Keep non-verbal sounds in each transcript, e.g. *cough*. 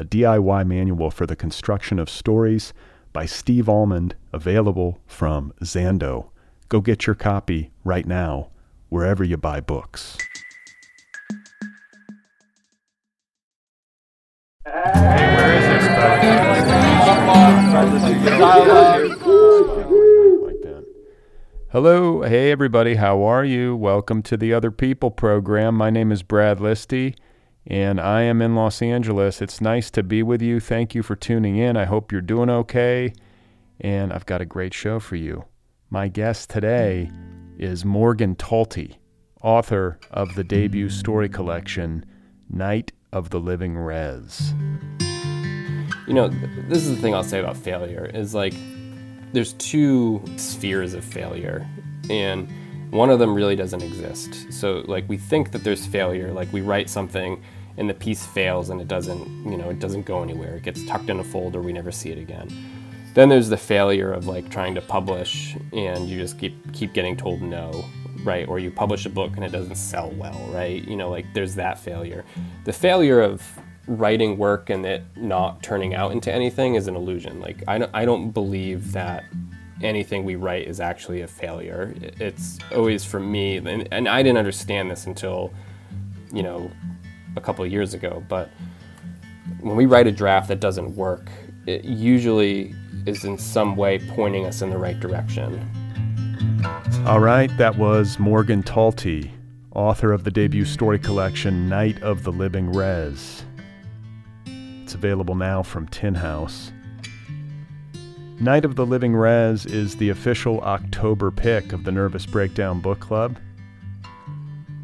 a DIY manual for the construction of stories by Steve Almond, available from Zando. Go get your copy right now, wherever you buy books. Hello, hey everybody, how are you? Welcome to the Other People program. My name is Brad Listi and I am in Los Angeles. It's nice to be with you. Thank you for tuning in. I hope you're doing okay. And I've got a great show for you. My guest today is Morgan Talty, author of the debut story collection, Night of the Living Rez. You know, this is the thing I'll say about failure is like there's two spheres of failure. And one of them really doesn't exist. So like we think that there's failure, like we write something and the piece fails and it doesn't, you know, it doesn't go anywhere. It gets tucked in a folder, we never see it again. Then there's the failure of like trying to publish and you just keep keep getting told no, right? Or you publish a book and it doesn't sell well, right? You know, like there's that failure. The failure of writing work and it not turning out into anything is an illusion. Like I don't, I don't believe that anything we write is actually a failure. It's always for me, and, and I didn't understand this until, you know, a couple of years ago. But when we write a draft that doesn't work, it usually is in some way pointing us in the right direction. All right, that was Morgan Talty, author of the debut story collection Night of the Living Rez. It's available now from Tin House. Night of the Living Rez is the official October pick of the Nervous Breakdown Book Club.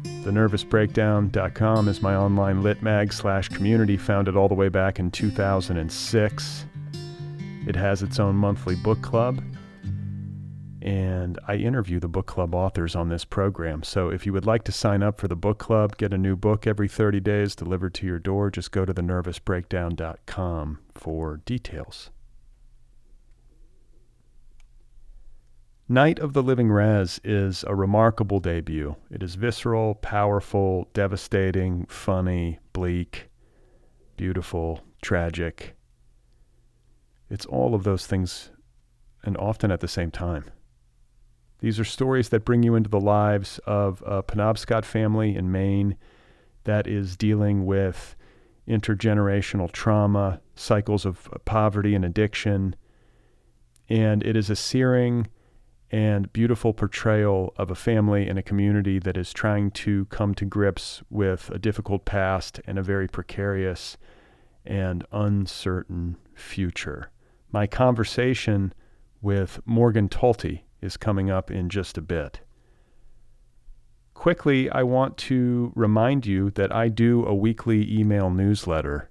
TheNervousBreakdown.com is my online lit mag slash community founded all the way back in 2006. It has its own monthly book club, and I interview the book club authors on this program. So if you would like to sign up for the book club, get a new book every 30 days delivered to your door, just go to TheNervousBreakdown.com for details. Night of the Living Rez is a remarkable debut. It is visceral, powerful, devastating, funny, bleak, beautiful, tragic. It's all of those things, and often at the same time. These are stories that bring you into the lives of a Penobscot family in Maine that is dealing with intergenerational trauma, cycles of poverty and addiction. And it is a searing, and beautiful portrayal of a family and a community that is trying to come to grips with a difficult past and a very precarious and uncertain future. My conversation with Morgan Talty is coming up in just a bit. Quickly, I want to remind you that I do a weekly email newsletter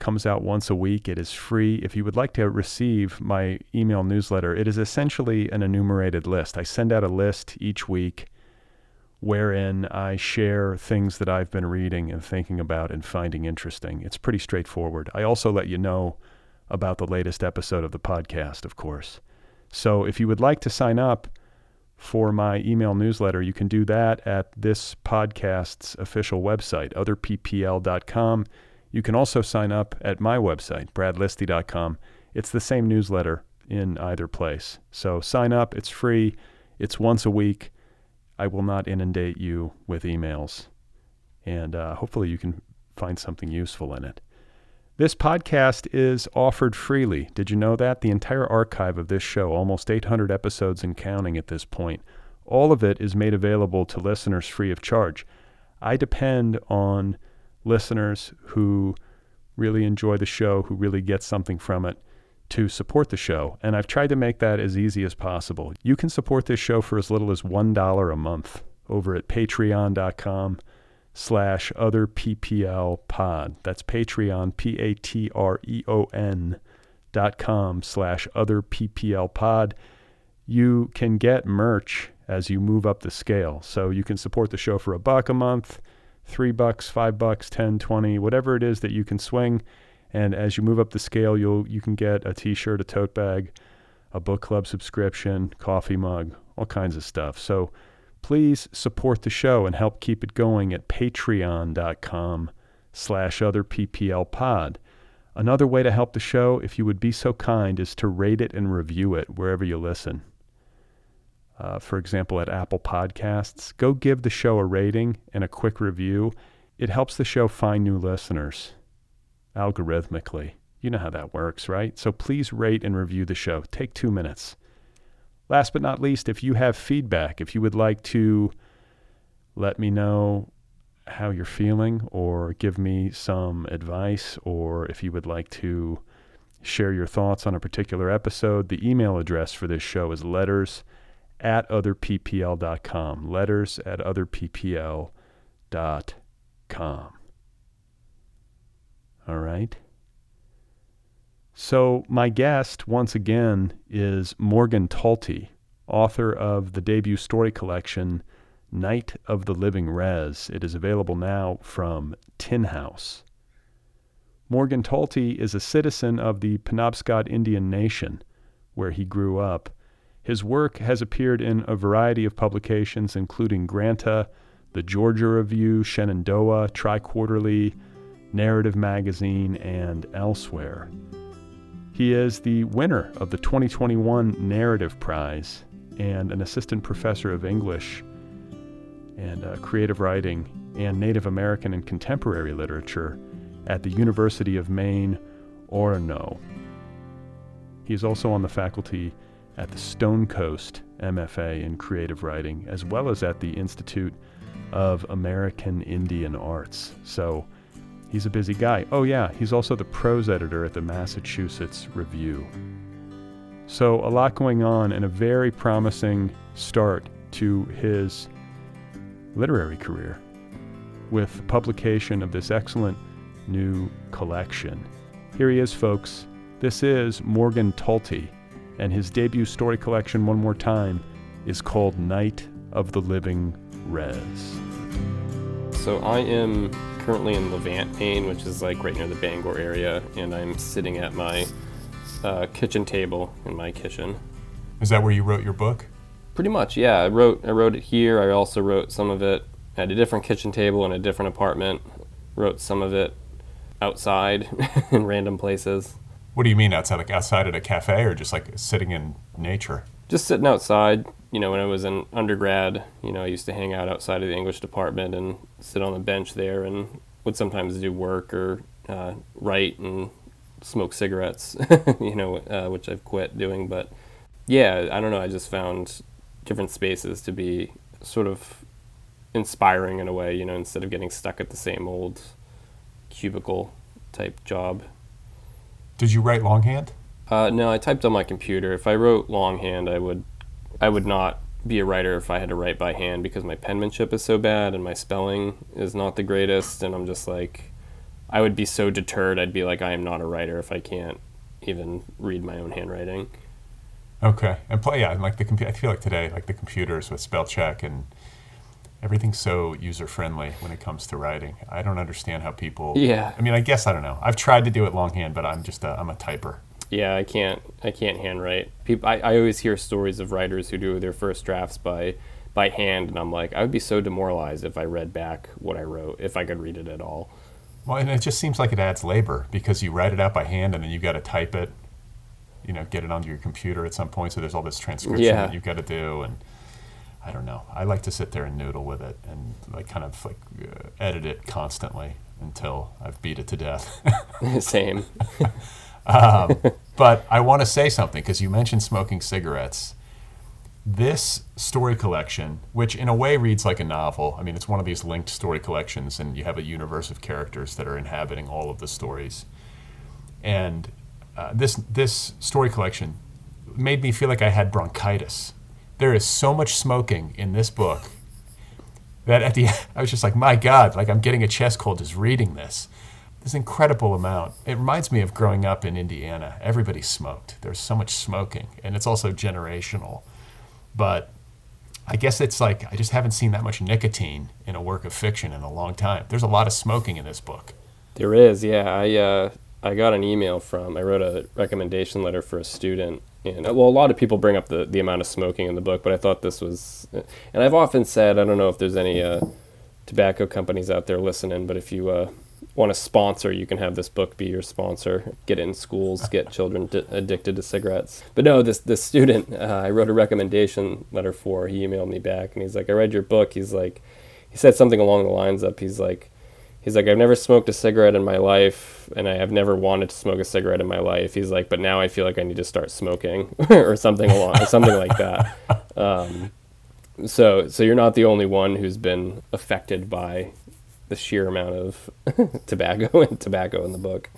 comes out once a week. It is free. If you would like to receive my email newsletter, it is essentially an enumerated list. I send out a list each week wherein I share things that I've been reading and thinking about and finding interesting. It's pretty straightforward. I also let you know about the latest episode of the podcast, of course. So if you would like to sign up for my email newsletter, you can do that at this podcast's official website, otherppl.com. You can also sign up at my website, bradlisti.com. It's the same newsletter in either place. So sign up, it's free, it's once a week. I will not inundate you with emails. And uh, hopefully you can find something useful in it. This podcast is offered freely. Did you know that? The entire archive of this show, almost 800 episodes and counting at this point, all of it is made available to listeners free of charge. I depend on listeners who really enjoy the show, who really get something from it to support the show. And I've tried to make that as easy as possible. You can support this show for as little as $1 a month over at patreon.com slash other PPL pod. That's Patreon, P A T R E O N dot com slash other PPL pod. You can get merch as you move up the scale. So you can support the show for a buck a month, three bucks, five bucks, ten, twenty, whatever it is that you can swing. And as you move up the scale, you'll you can get a t-shirt, a tote bag, a book club subscription, coffee mug, all kinds of stuff. So please support the show and help keep it going at patreon.com slash other PPL pod. Another way to help the show, if you would be so kind, is to rate it and review it wherever you listen. Uh, for example, at Apple Podcasts, go give the show a rating and a quick review. It helps the show find new listeners algorithmically. You know how that works, right? So please rate and review the show. Take two minutes. Last but not least, if you have feedback, if you would like to let me know how you're feeling or give me some advice, or if you would like to share your thoughts on a particular episode, the email address for this show is letters at otherppl.com. Letters at otherppl.com. All right. So, my guest, once again, is Morgan Talty, author of the debut story collection, Night of the Living Rez. It is available now from Tin House. Morgan Talty is a citizen of the Penobscot Indian Nation, where he grew up. His work has appeared in a variety of publications, including Granta, the Georgia Review, Shenandoah, TriQuarterly, Narrative Magazine, and elsewhere. He is the winner of the 2021 Narrative Prize and an assistant professor of English and uh, creative writing and Native American and contemporary literature at the University of Maine, Orono. He is also on the faculty at the Stonecoast MFA in creative writing, as well as at the Institute of American Indian Arts. So, He's a busy guy. Oh, yeah, he's also the prose editor at the Massachusetts Review. So, a lot going on and a very promising start to his literary career with the publication of this excellent new collection. Here he is, folks. This is Morgan Talty, and his debut story collection, one more time, is called Night of the Living Rez. So I am currently in Levant, Maine, which is like right near the Bangor area, and I'm sitting at my uh, kitchen table in my kitchen. Is that where you wrote your book? Pretty much, yeah. I wrote I wrote it here. I also wrote some of it at a different kitchen table in a different apartment. Wrote some of it outside *laughs* in random places. What do you mean outside? Like outside at a cafe, or just like sitting in nature? Just sitting outside, you know, when I was in undergrad, you know, I used to hang out outside of the English department and sit on the bench there and would sometimes do work or uh, write and smoke cigarettes, *laughs* you know, uh, which I've quit doing. But yeah, I don't know. I just found different spaces to be sort of inspiring in a way, you know, instead of getting stuck at the same old cubicle type job. Did you write longhand? Uh, no, I typed on my computer. If I wrote longhand, I would I would not be a writer if I had to write by hand because my penmanship is so bad and my spelling is not the greatest. And I'm just like, I would be so deterred. I'd be like, I am not a writer if I can't even read my own handwriting. Okay, and play yeah, and like the computer. I feel like today, like the computers with spell check and everything's so user friendly when it comes to writing. I don't understand how people. Yeah. I mean, I guess I don't know. I've tried to do it longhand, but I'm just a, I'm a typer yeah, I can't I can't handwrite. People, I, I always hear stories of writers who do their first drafts by by hand, and I'm like, I would be so demoralized if I read back what I wrote, if I could read it at all. Well, and it just seems like it adds labor because you write it out by hand, and then you've got to type it, you know, get it onto your computer at some point. So there's all this transcription yeah. that you've got to do, and I don't know. I like to sit there and noodle with it and like kind of like uh, edit it constantly until I've beat it to death. *laughs* Same. *laughs* um, but I want to say something because you mentioned smoking cigarettes. This story collection, which in a way reads like a novel, I mean, it's one of these linked story collections, and you have a universe of characters that are inhabiting all of the stories. And uh, this this story collection made me feel like I had bronchitis. There is so much smoking in this book that at the *laughs* end, I was just like, my God, like I'm getting a chest cold just reading this. This incredible amount. It reminds me of growing up in Indiana. Everybody smoked. There's so much smoking, and it's also generational. But I guess it's like I just haven't seen that much nicotine in a work of fiction in a long time. There's a lot of smoking in this book. There is, yeah. I uh, I got an email from. I wrote a recommendation letter for a student, and well, a lot of people bring up the the amount of smoking in the book, but I thought this was, and I've often said I don't know if there's any uh, tobacco companies out there listening, but if you uh, want to sponsor, you can have this book be your sponsor. Get it in schools, get children di- addicted to cigarettes. But no, this this student, uh, I wrote a recommendation letter for. He emailed me back, and he's like, "I read your book." He's like, he said something along the lines of, he's like, he's like, "I've never smoked a cigarette in my life, and I have never wanted to smoke a cigarette in my life." He's like, "But now I feel like I need to start smoking, *laughs* or something along, or something like that." *laughs* Um, so, so you're not the only one who's been affected by the sheer amount of *laughs* tobacco and tobacco in the book.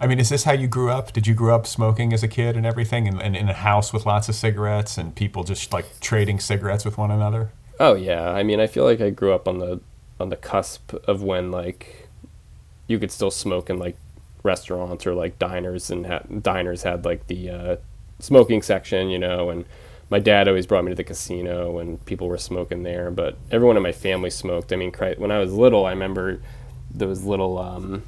I mean, is this how you grew up? Did you grow up smoking as a kid and everything, and, and in a house with lots of cigarettes and people just like trading cigarettes with one another? Oh yeah, I mean, I feel like I grew up on the on the cusp of when like you could still smoke in like restaurants or like diners and ha- diners had like the uh, smoking section, you know, and my dad always brought me to the casino and people were smoking there, but everyone in my family smoked. I mean, when I was little, I remember those little, um,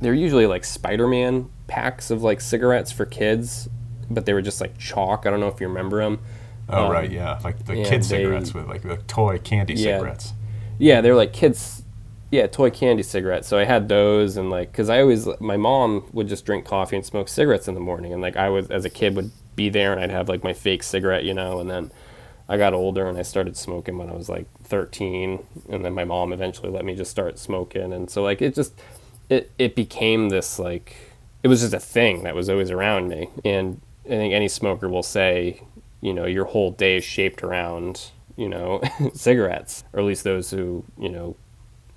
they're usually like Spider Man packs of like cigarettes for kids, but they were just like chalk. I don't know if you remember them. Oh, um, right, yeah. Like the kid cigarettes with like the toy candy yeah, cigarettes. Yeah, they were like kids, yeah, toy candy cigarettes. So I had those and like, cause I always, my mom would just drink coffee and smoke cigarettes in the morning. And like I was, as a kid, would be there and I'd have like my fake cigarette, you know, and then I got older and I started smoking when I was like 13 and then my mom eventually let me just start smoking and so like it just it it became this like it was just a thing that was always around me and I think any smoker will say, you know, your whole day is shaped around, you know, *laughs* cigarettes or at least those who, you know,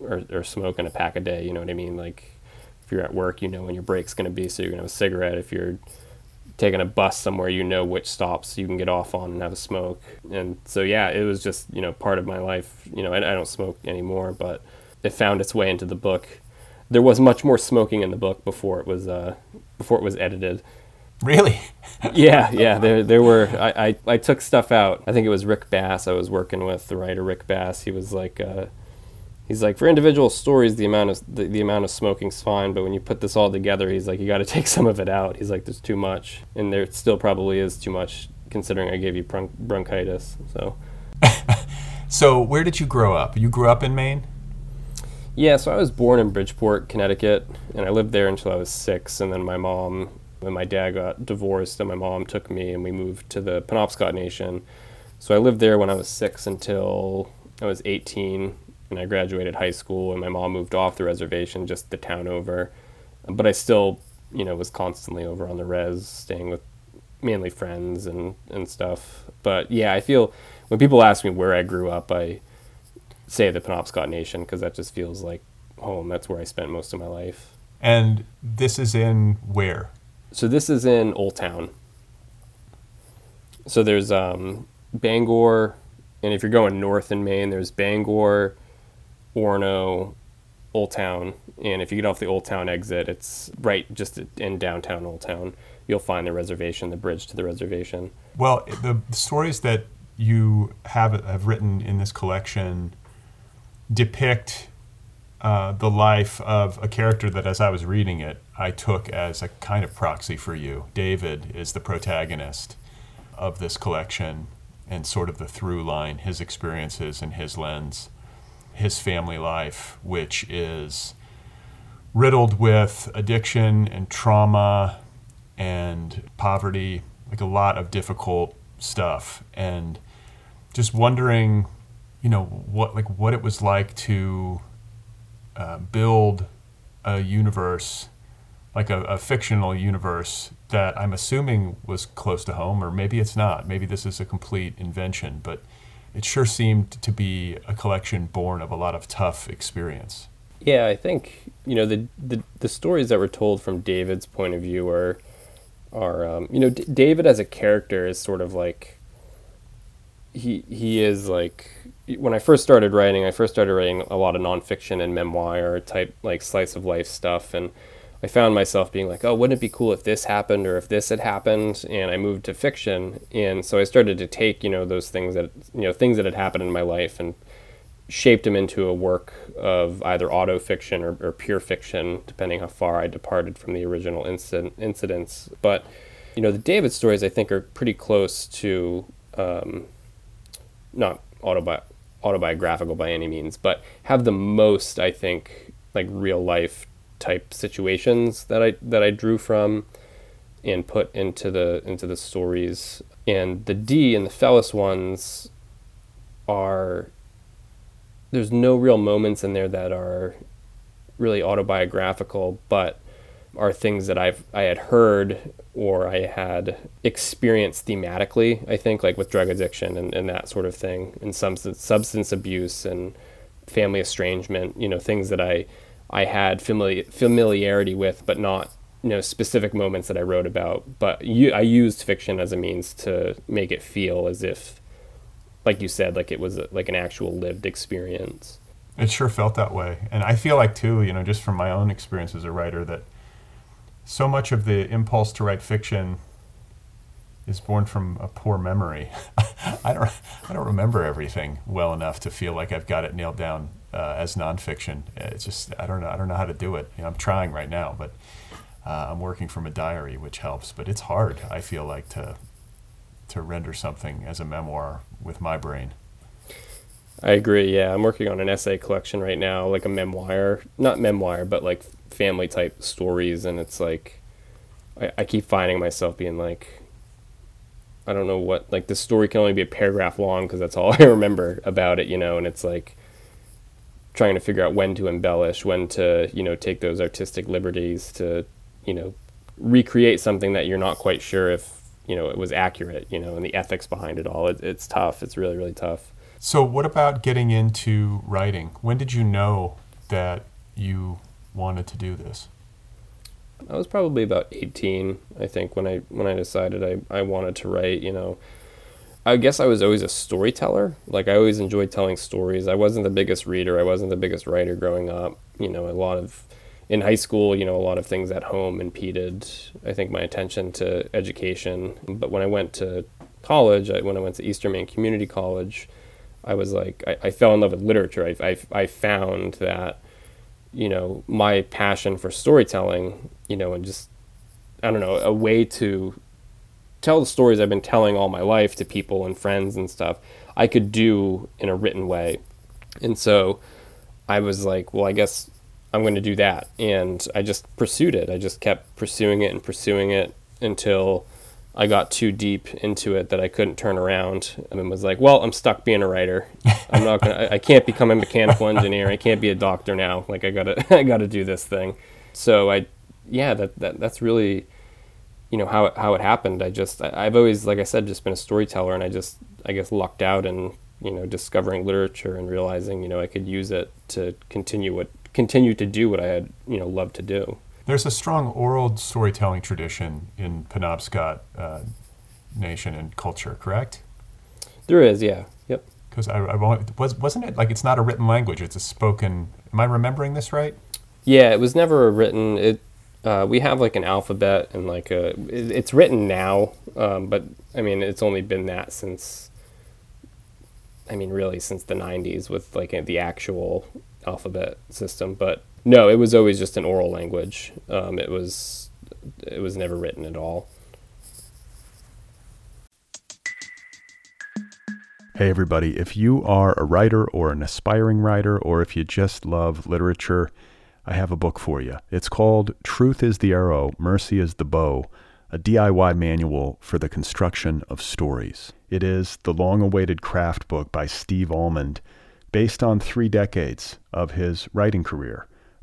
are, are smoking a pack a day, you know what I mean? Like if you're at work, you know when your break's going to be, so you're going to have a cigarette. If you're taking a bus somewhere, you know which stops you can get off on and have a smoke. And so, yeah, it was just, you know, part of my life. You know, I, I don't smoke anymore, but it found its way into the book. There was much more smoking in the book before it was, uh, before it was edited. Really? yeah, yeah. There, there were. I, I, I took stuff out. I think it was Rick Bass. I was working with the writer Rick Bass. He was like, uh, he's like for individual stories the amount of the, the amount of smoking's fine but when you put this all together he's like you got to *laughs* take some of it out he's like there's too much and there still probably is too much considering i gave you bron- bronchitis so *laughs* so where did you grow up you grew up in maine yeah so i was born in bridgeport connecticut and i lived there until i was six and then my mom and my dad got divorced and my mom took me and we moved to the penobscot nation so i lived there when i was six until i was 18 and I graduated high school and my mom moved off the reservation just the town over. But I still, you know, was constantly over on the res, staying with mainly friends and, and stuff. But yeah, I feel when people ask me where I grew up, I say the Penobscot Nation because that just feels like home. That's where I spent most of my life. And this is in where? So this is in Old Town. So there's um, Bangor, and if you're going north in Maine, there's Bangor, Orono, Old Town, and if you get off the Old Town exit, it's right just in downtown Old Town. You'll find the reservation, the bridge to the reservation. Well, the stories that you have have written in this collection depict uh, the life of a character that, as I was reading it, I took as a kind of proxy for you. David is the protagonist of this collection and sort of the through line, his experiences and his lens his family life, which is riddled with addiction and trauma and poverty, like a lot of difficult stuff. And just wondering, you know, what like what it was like to uh, build a universe, like a, a fictional universe that I'm assuming was close to home, or maybe it's not. Maybe this is a complete invention, but it sure seemed to be a collection born of a lot of tough experience. Yeah, I think you know the the, the stories that were told from David's point of view are are um, you know D- David as a character is sort of like he he is like when I first started writing, I first started writing a lot of nonfiction and memoir type like slice of life stuff, and I found myself being like, oh, wouldn't it be cool if this happened or if this had happened? And I moved to fiction, and so I started to take you know those things that you know things that had happened in my life and shaped them into a work of either auto fiction or, or pure fiction, depending how far I departed from the original incident, incidents. But you know, the David stories I think are pretty close to um, not autobi- autobiographical by any means, but have the most I think like real life type situations that I that I drew from and put into the into the stories. And the Dee and the Fellis ones are there's no real moments in there that are really autobiographical, but are things that I've I had heard or I had experienced thematically. I think like with drug addiction and, and that sort of thing, and substance substance abuse and family estrangement. You know, things that I I had famili- familiarity with, but not you know specific moments that I wrote about. But you, I used fiction as a means to make it feel as if, like you said, like it was a, like an actual lived experience. It sure felt that way, and I feel like too, you know, just from my own experience as a writer, that so much of the impulse to write fiction is born from a poor memory. *laughs* I don't I don't remember everything well enough to feel like I've got it nailed down uh, as nonfiction. It's just I don't know I don't know how to do it. You know, I'm trying right now, but uh, I'm working from a diary, which helps. But it's hard. I feel like to to render something as a memoir with my brain. I agree. Yeah, I'm working on an essay collection right now, like a memoir, not memoir, but like family type stories, and it's like I, I keep finding myself being like, I don't know what like the story can only be a paragraph long because that's all *laughs* I remember about it, you know, and it's like trying to figure out when to embellish, when to you know take those artistic liberties to you know recreate something that you're not quite sure if you know it was accurate, you know, and the ethics behind it all. It, it's tough. It's really really tough. So, what about getting into writing? When did you know that you wanted to do this? I was probably about 18, I think, when I when I decided I, I wanted to write, you know. I guess I was always a storyteller. Like I always enjoyed telling stories. I wasn't the biggest reader. I wasn't the biggest writer growing up. You know, a lot of in high school, you know, a lot of things at home impeded I think my attention to education. But when I went to college, I, when I went to Eastern Maine Community College, I was like I, I fell in love with literature. I, I, I found that you know my passion for storytelling you know and just i don't know a way to tell the stories i've been telling all my life to people and friends and stuff i could do in a written way. And so i was like well i guess i'm going to do that. And i just pursued it. I just kept pursuing it and pursuing it until I got too deep into it that I couldn't turn around and was like, well, I'm stuck being a writer. I'm not gonna, I can't become a mechanical engineer. I can't be a doctor now. Like I gotta, *laughs* I gotta do this thing. So I, yeah, that, that that's really, you know, how it, how it happened. I just, I, I've always, like I said, just been a storyteller and I just, I guess lucked out and, you know, discovering literature and realizing, you know, I could use it to continue what, continue to do what I had, you know, loved to do. There's a strong oral storytelling tradition in Penobscot uh, nation and culture, correct? There is, yeah. Yep. Because I, I was wasn't it like it's not a written language; it's a spoken. Am I remembering this right? Yeah, it was never a written. It uh, we have like an alphabet and like a. It, it's written now, um, but I mean it's only been that since. I mean, really, since the '90s with like the actual alphabet system, but no, it was always just an oral language. Um, it was it was never written at all. Hey, everybody. If you are a writer or an aspiring writer, or if you just love literature, I have a book for you. It's called Truth is the Arrow, Mercy is the Bow, a DIY manual for the construction of stories. It is the long awaited craft book by Steve Almond, based on three decades of his writing career.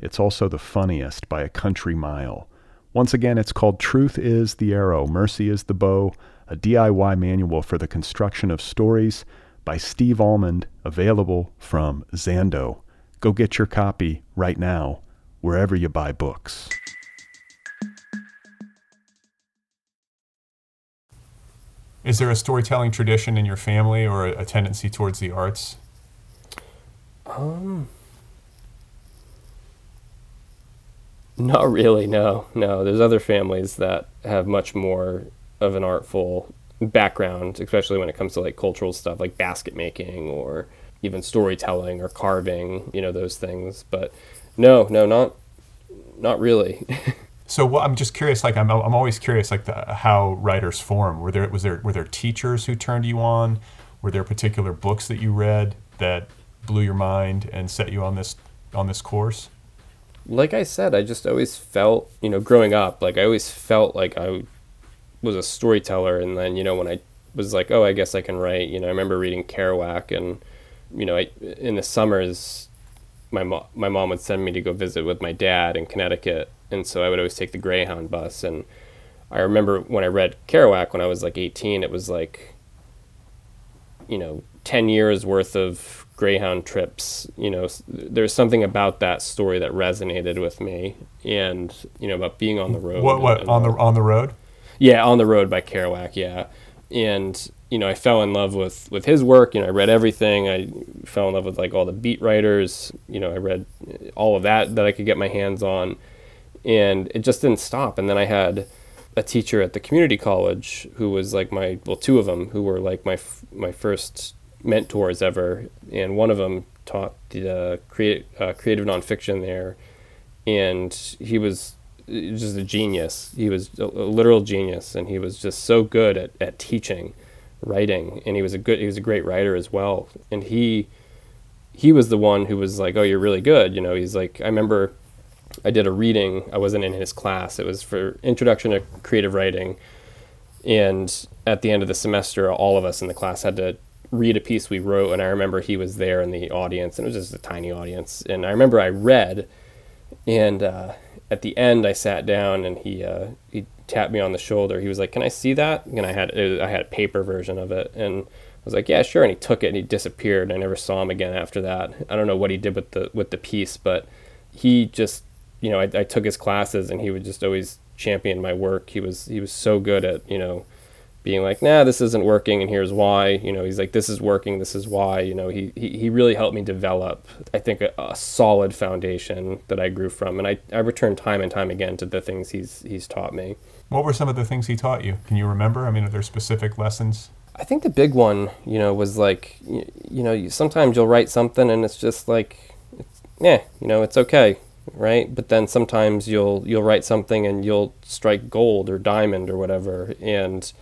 It's also the funniest by a country mile. Once again, it's called Truth is the Arrow, Mercy is the Bow, a DIY manual for the construction of stories by Steve Almond, available from Zando. Go get your copy right now, wherever you buy books. Is there a storytelling tradition in your family or a, a tendency towards the arts? Um, not really. No, no. There's other families that have much more of an artful background, especially when it comes to like cultural stuff, like basket making or even storytelling or carving. You know those things. But no, no, not not really. *laughs* So well, I'm just curious. Like I'm, I'm always curious. Like the, how writers form. Were there was there were there teachers who turned you on? Were there particular books that you read that blew your mind and set you on this on this course? Like I said, I just always felt, you know, growing up, like I always felt like I was a storyteller. And then, you know, when I was like, oh, I guess I can write. You know, I remember reading Kerouac, and you know, I, in the summers, my mom my mom would send me to go visit with my dad in Connecticut and so I would always take the Greyhound bus. And I remember when I read Kerouac when I was like 18, it was like, you know, 10 years worth of Greyhound trips. You know, there's something about that story that resonated with me, and you know, about being on the road. What? What? and, on the on the road? Yeah, on the road by Kerouac. Yeah, and you know, I fell in love with with his work. You know, I read everything. I fell in love with like all the beat writers. You know, I read all of that that I could get my hands on and it just didn't stop. And then I had a teacher at the community college who was like my well, two of them who were like my my first mentors ever, and one of them taught the uh, create, uh, creative nonfiction there, and he was just a genius. He was a, a literal genius, and he was just so good at, at teaching, writing, and he was a good he was a great writer as well. And he he was the one who was like, "Oh, you're really good." You know, he's like, I remember I did a reading. I wasn't in his class. It was for Introduction to Creative Writing. And at the end of the semester, all of us in the class had to read a piece we wrote. And I remember he was there in the audience, and it was just a tiny audience. And I remember I read, and uh, at the end, I sat down, and he uh, he tapped me on the shoulder. He was like, "Can I see that?" And I had I had a paper version of it, and I was like, "Yeah, sure." And he took it, and he disappeared. I never saw him again after that. I don't know what he did with the with the piece, but he just you know, I, I took his classes and he would just always champion my work. He was he was so good at you know being like, nah, this isn't working, and here's why. You know, he's like, this is working, this is why. You know, he he, he really helped me develop, I think, a, a solid foundation that I grew from, and I, I return time and time again to the things he's he's taught me. What were some of the things he taught you? Can you remember? I mean, are there specific lessons? I think the big one, you know, was like, you, you know, sometimes you'll write something and it's just like, it's, yeah, you know, it's okay right? But then sometimes you'll you'll write something and you'll strike gold or diamond or whatever. And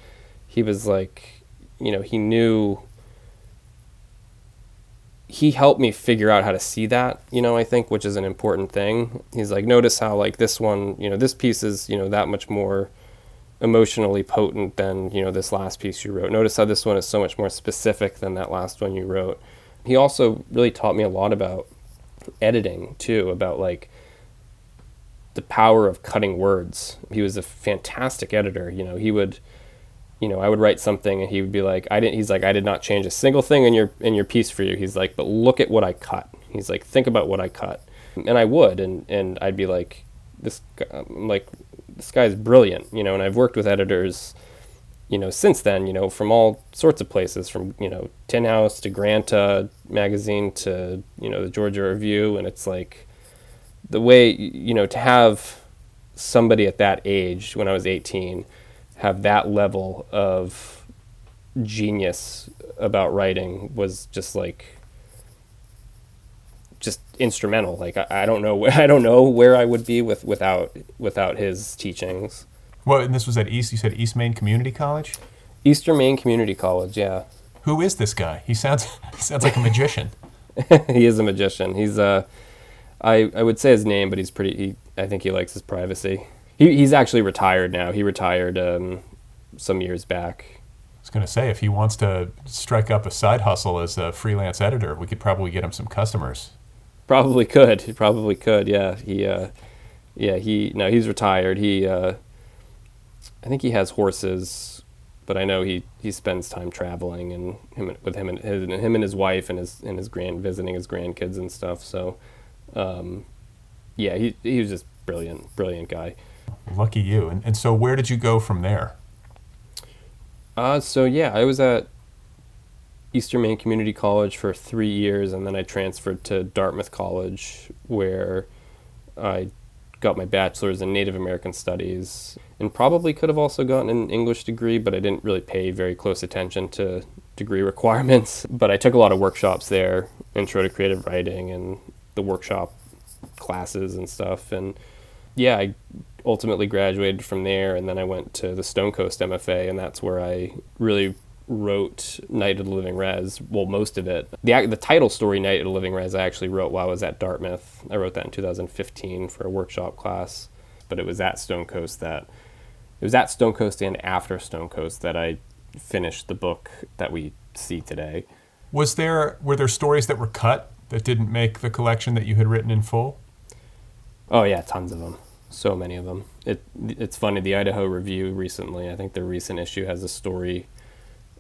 he was like, you know, he knew he helped me figure out how to see that, you know, I think, which is an important thing. He's like, notice how like this one, you know, this piece is, you know, that much more emotionally potent than, you know, this last piece you wrote. Notice how this one is so much more specific than that last one you wrote. He also really taught me a lot about editing too, about like the power of cutting words. He was a fantastic editor. You know, he would, you know, I would write something and he would be like, I didn't. He's like, I did not change a single thing in your in your piece for you. He's like, but look at what I cut. He's like, think about what I cut, and I would, and and I'd be like, this, I'm um, like, this guy's brilliant. You know, and I've worked with editors. You know, since then, you know, from all sorts of places, from you know, Tin House to Granta magazine to you know the Georgia Review, and it's like, the way you know to have somebody at that age when I was 18 have that level of genius about writing was just like just instrumental. Like I, I don't know where *laughs* I don't know where I would be with without without his teachings. Well, and this was at East. You said East Maine Community College. Eastern Maine Community College, yeah. Who is this guy? He sounds *laughs* he sounds like a magician. *laughs* he is a magician. He's uh, I I would say his name, but he's pretty. He, I think he likes his privacy. He he's actually retired now. He retired um, some years back. I was going to say if he wants to strike up a side hustle as a freelance editor, we could probably get him some customers. Probably could. He probably could. Yeah. He. Uh, yeah. He. No. He's retired. He. Uh, I think he has horses, but I know he, he spends time traveling and him with him and his, him and his wife and his and his grand visiting his grandkids and stuff. So, um, yeah, he he was just brilliant, brilliant guy. Lucky you. And and so where did you go from there? Uh, so yeah, I was at Eastern Maine Community College for three years, and then I transferred to Dartmouth College, where I got my bachelor's in Native American Studies, and probably could have also gotten an English degree, but I didn't really pay very close attention to degree *laughs* requirements. But I took a lot of workshops there, Intro to Creative Writing, and the workshop classes and stuff, and yeah, I ultimately graduated from there, and then I went to the Stonecoast MFA, and that's where I really wrote Night of the Living Rez. Well, most of it. The the title story Night of the Living Rez I actually wrote while I was at Dartmouth. I wrote that in 2015 for a workshop class, but it was at Stonecoast that it was at Stonecoast and after Stonecoast that I finished the book that we see today. Was there were there stories that were cut that didn't make the collection that you had written in full? Oh yeah, tons of them so many of them. It it's funny. The Idaho Review recently, I think the recent issue has a story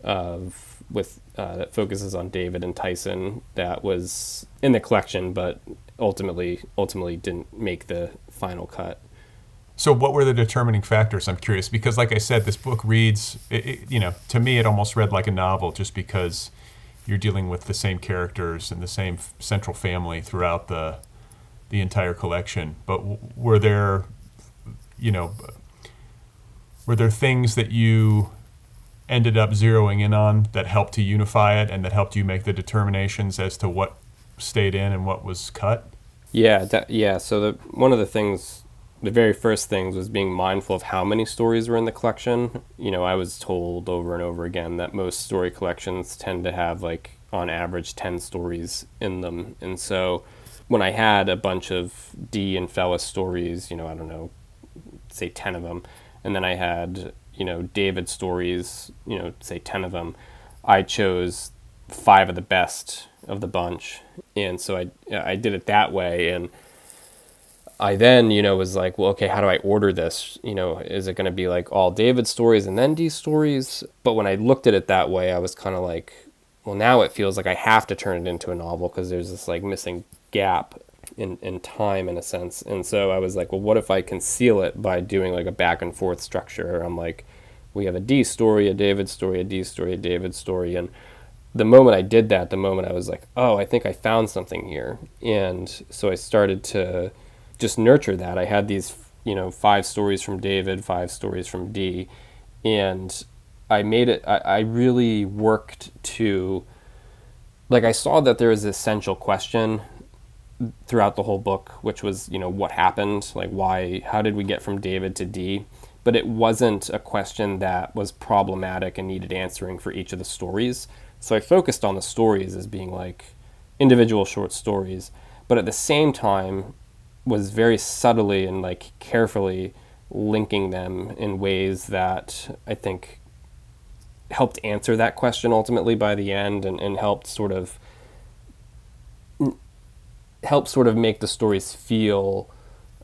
of with uh, that focuses on David and Tyson that was in the collection, but ultimately ultimately didn't make the final cut. So, what were the determining factors? I'm curious because, like I said, this book reads. It, it, you know, to me, it almost read like a novel, just because you're dealing with the same characters and the same central family throughout the the entire collection. But w- were there, you know, were there things that you ended up zeroing in on that helped to unify it and that helped you make the determinations as to what stayed in and what was cut? Yeah, that, yeah. So the one of the things, the very first things was being mindful of how many stories were in the collection. You know, I was told over and over again that most story collections tend to have like on average 10 stories in them. And so when I had a bunch of Dee and Fellis stories, you know, I don't know, say 10 of them, and then I had, you know, David stories, you know, say 10 of them, I chose five of the best of the bunch. And so I, I did it that way. And I then, you know, was like, well, okay, how do I order this? You know, is it going to be like all David stories and then Dee stories? But when I looked at it that way, I was kind of like, well, now it feels like I have to turn it into a novel because there's this like missing gap in, in time in a sense. And so I was like, well, what if I conceal it by doing like a back and forth structure? I'm like, we have a Dee story, a David story, a Dee story, a David story. And the moment I did that, the moment I was like, oh, I think I found something here. And so I started to just nurture that. I had these, you know, five stories from David, five stories from Dee. And I made it, I, I really worked to, like, I saw that there was this essential question throughout the whole book, which was, you know, what happened? Like, why, how did we get from David to Dee? But it wasn't a question that was problematic and needed answering for each of the stories. So I focused on the stories as being like individual short stories, but at the same time was very subtly and like carefully linking them in ways that I think helped answer that question ultimately by the end and, and helped sort of help sort of make the stories feel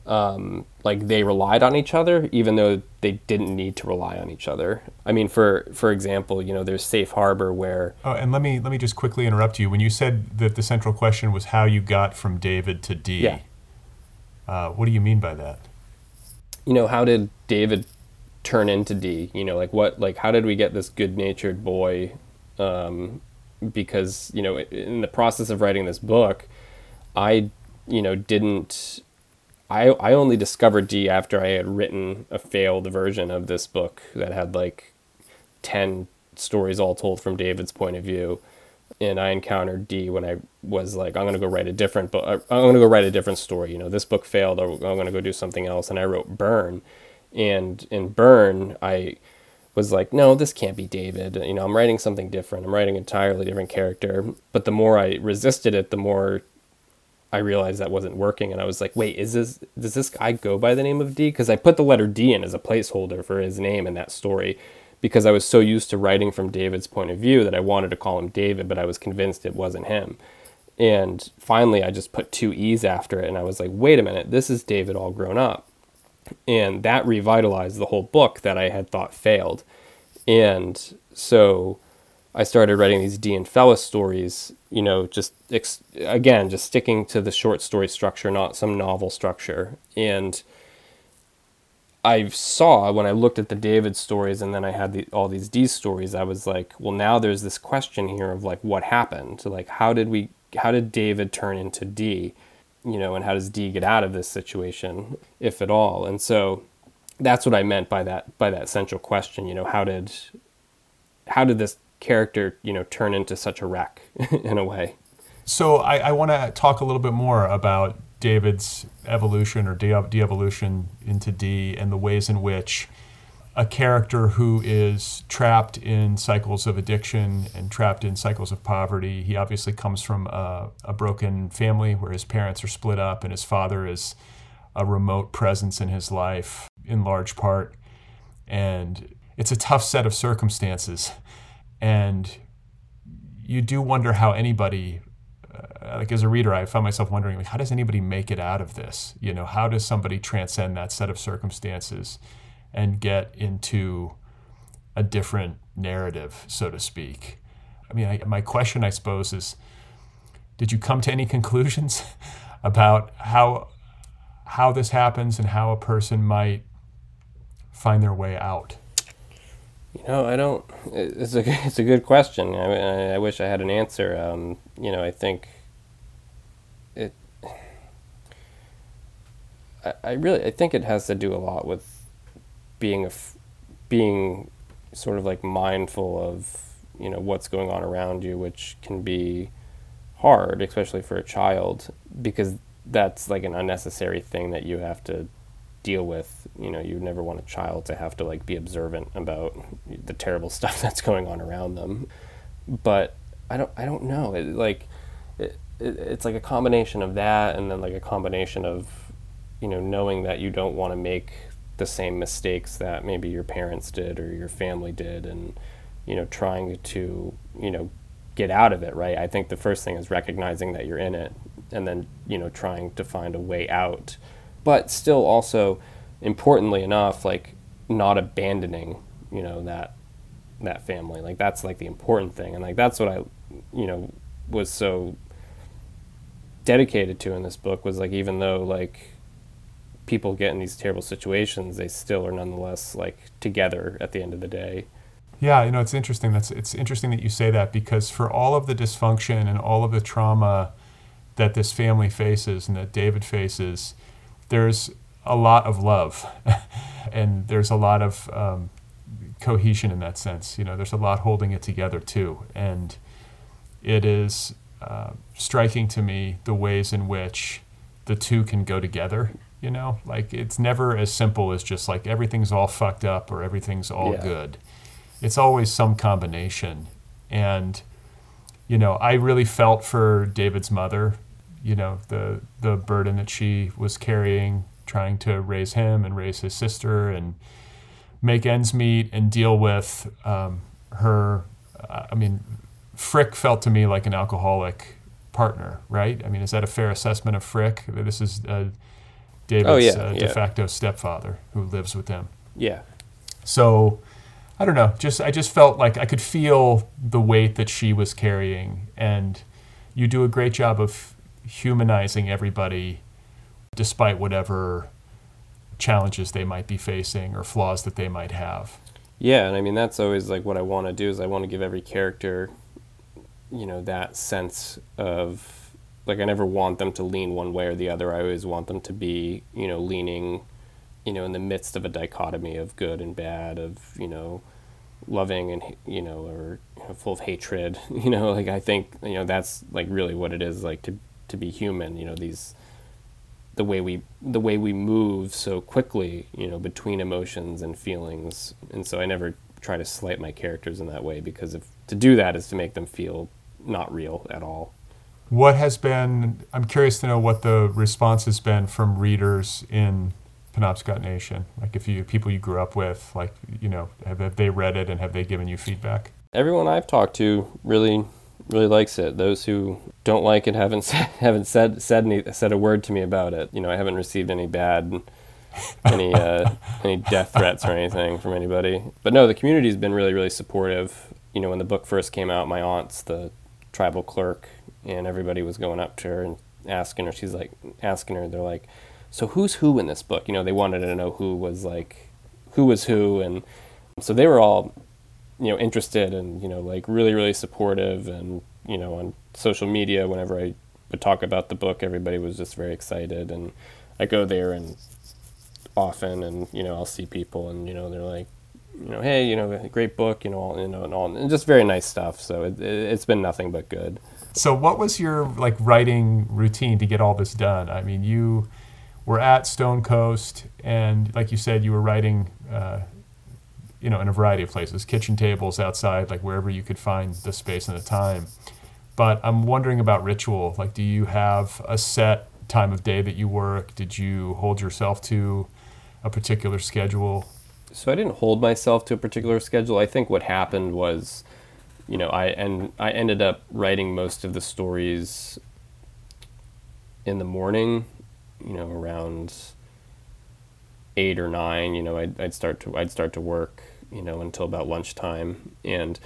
um, like they relied on each other, even though they didn't need to rely on each other. I mean, for for example, you know, there's Safe Harbor where. Oh, and let me let me just quickly interrupt you. When you said that the central question was how you got from David to Dee. yeah. Uh, what do you mean by that? You know, how did David turn into Dee? You know, like what, like how did we get this good-natured boy? Um, because you know, in the process of writing this book, I, you know, didn't I, I only discovered Dee after I had written a failed version of this book that had like 10 stories all told from David's point of view. and I encountered Dee when I was like, I'm going to go write a different book. Uh, I'm going to go write a different story. You know, this book failed. I'm going to go do something else. And I wrote Burn. And in Burn, I was like, no, this can't be David. You know, I'm writing something different. I'm writing an entirely different character. But the more I resisted it, the more I realized that wasn't working. And I was like, wait, is this, does this guy go by the name of D? Because I put the letter D in as a placeholder for his name in that story because I was so used to writing from David's point of view that I wanted to call him David, but I was convinced it wasn't him. And finally, I just put two E's after it, and I was like, wait a minute, this is David all grown up. And that revitalized the whole book that I had thought failed. And so I started writing these Dee and Fellis stories, you know, just ex- again, just sticking to the short story structure, not some novel structure. And I saw when I looked at the David stories and then I had the, all these D stories, I was like, well, now there's this question here of like what happened. Like, how did we, how did David turn into D, you know, and how does D get out of this situation, if at all? And so that's what I meant by that by that central question. You know, how did how did this character, you know, turn into such a wreck *laughs* in a way? So I, I want to talk a little bit more about David's evolution or de-evolution into D and the ways in which a character who is trapped in cycles of addiction and trapped in cycles of poverty. He obviously comes from a, a, broken family where his parents are split up and his father is a remote presence in his life in large part. And it's a tough set of circumstances. And you do wonder how anybody uh, like as a reader, I found myself wondering, like, how does anybody make it out of this? You know, how does somebody transcend that set of circumstances and get into a different narrative, so to speak? I mean, I, my question, I suppose, is, did you come to any *laughs* conclusions about how how this happens and how a person might find their way out? You know, I don't. It's a *laughs* it's a good question. I, I wish I had an answer. Um, you know, I think it. I, I really I think it has to do a lot with being a being sort of like mindful of you know what's going on around you, which can be hard, especially for a child, because that's like an unnecessary thing that you have to deal with. You know, you never want a child to have to like be observant about the terrible *laughs* stuff that's going on around them. But I don't, I don't know. It, like, it, it, it's like a combination of that, and then like a combination of, you know, knowing that you don't want to make the same mistakes that maybe your parents did or your family did, and you know, trying to, you know, get out of it. Right. I think the first thing is recognizing that you're in it, and then you know, trying to find a way out but still also importantly enough like not abandoning you know that that family. Like that's like the important thing and like that's what i you know was so dedicated to in this book was like even though like people get in these terrible situations they still are nonetheless like together at the end of the day. Yeah you know it's interesting. That's it's interesting that you say that because for all of the dysfunction and all of the trauma that this family faces and that david faces there's a lot of love *laughs* and there's a lot of um, cohesion in that sense. You know, there's a lot holding it together too. And it is uh, striking to me the ways in which the two can go together. You know, like it's never as simple as just like everything's all fucked up or everything's all yeah. good. It's always some combination. And, you know, I really felt for David's mother you know the the burden that she was carrying trying to raise him and raise his sister and make ends meet and deal with um, her uh, i mean frick felt to me like an alcoholic partner right? I mean is that a fair assessment of frick? This is uh, david's oh, yeah, uh, de facto stepfather who lives with them yeah. So i don't know just i just felt like i could feel the weight that she was carrying and you do a great job of humanizing everybody despite whatever challenges they might be facing or flaws that they might have. Yeah, and I mean that's always like what I want to do is I want to give every character you know that sense of like I never want them to lean one way or the other. I always want them to be, you know, leaning, you know, in the midst of a dichotomy of good and bad, of, you know, loving and you know or you know, full of hatred *laughs* you know like i think you know that's like really what it is like to to be human you know these the way we the way we move so quickly you know between emotions and feelings and so i never try to slight my characters in that way because if to do that is to make them feel not real at all what has been i'm curious to know what the response has been from readers in Penobscot Nation? Like if you people you grew up with, like you know, have, have they read it and have they given you feedback? Everyone I've talked to really really likes it. Those who don't like it haven't *laughs* said, haven't said said any, said a word to me about it. You know, I haven't received any bad any uh, *laughs* any death threats or anything from anybody. But no, the community's been really really supportive. You know, when the book first came out, my aunt's the tribal clerk, and everybody was going up to her and asking her. She's like asking her. They're like, so who's who in this book? You know, they wanted to know who was like, who was who, and so they were all, you know, interested and you know, like really, really supportive, and you know, on social media, whenever I would talk about the book, everybody was just very excited, and I go there and often, and you know, I'll see people, and you know, they're like, you know, hey, you know, great book, you know, all, you know, and all, and just very nice stuff. So it, it, it's been nothing but good. So what was your like writing routine to get all this done? I mean, you were at Stonecoast, and like you said, you were writing, uh, you know, in a variety of places, kitchen tables outside, like wherever you could find the space and the time. But I'm wondering about ritual. Like, do you have a set time of day that you work? Did you hold yourself to a particular schedule? So I didn't hold myself to a particular schedule. I think what happened was, you know, I and I ended up writing most of the stories in the morning you know around eight or nine you know I'd, I'd start to I'd start to work you know until about lunchtime. And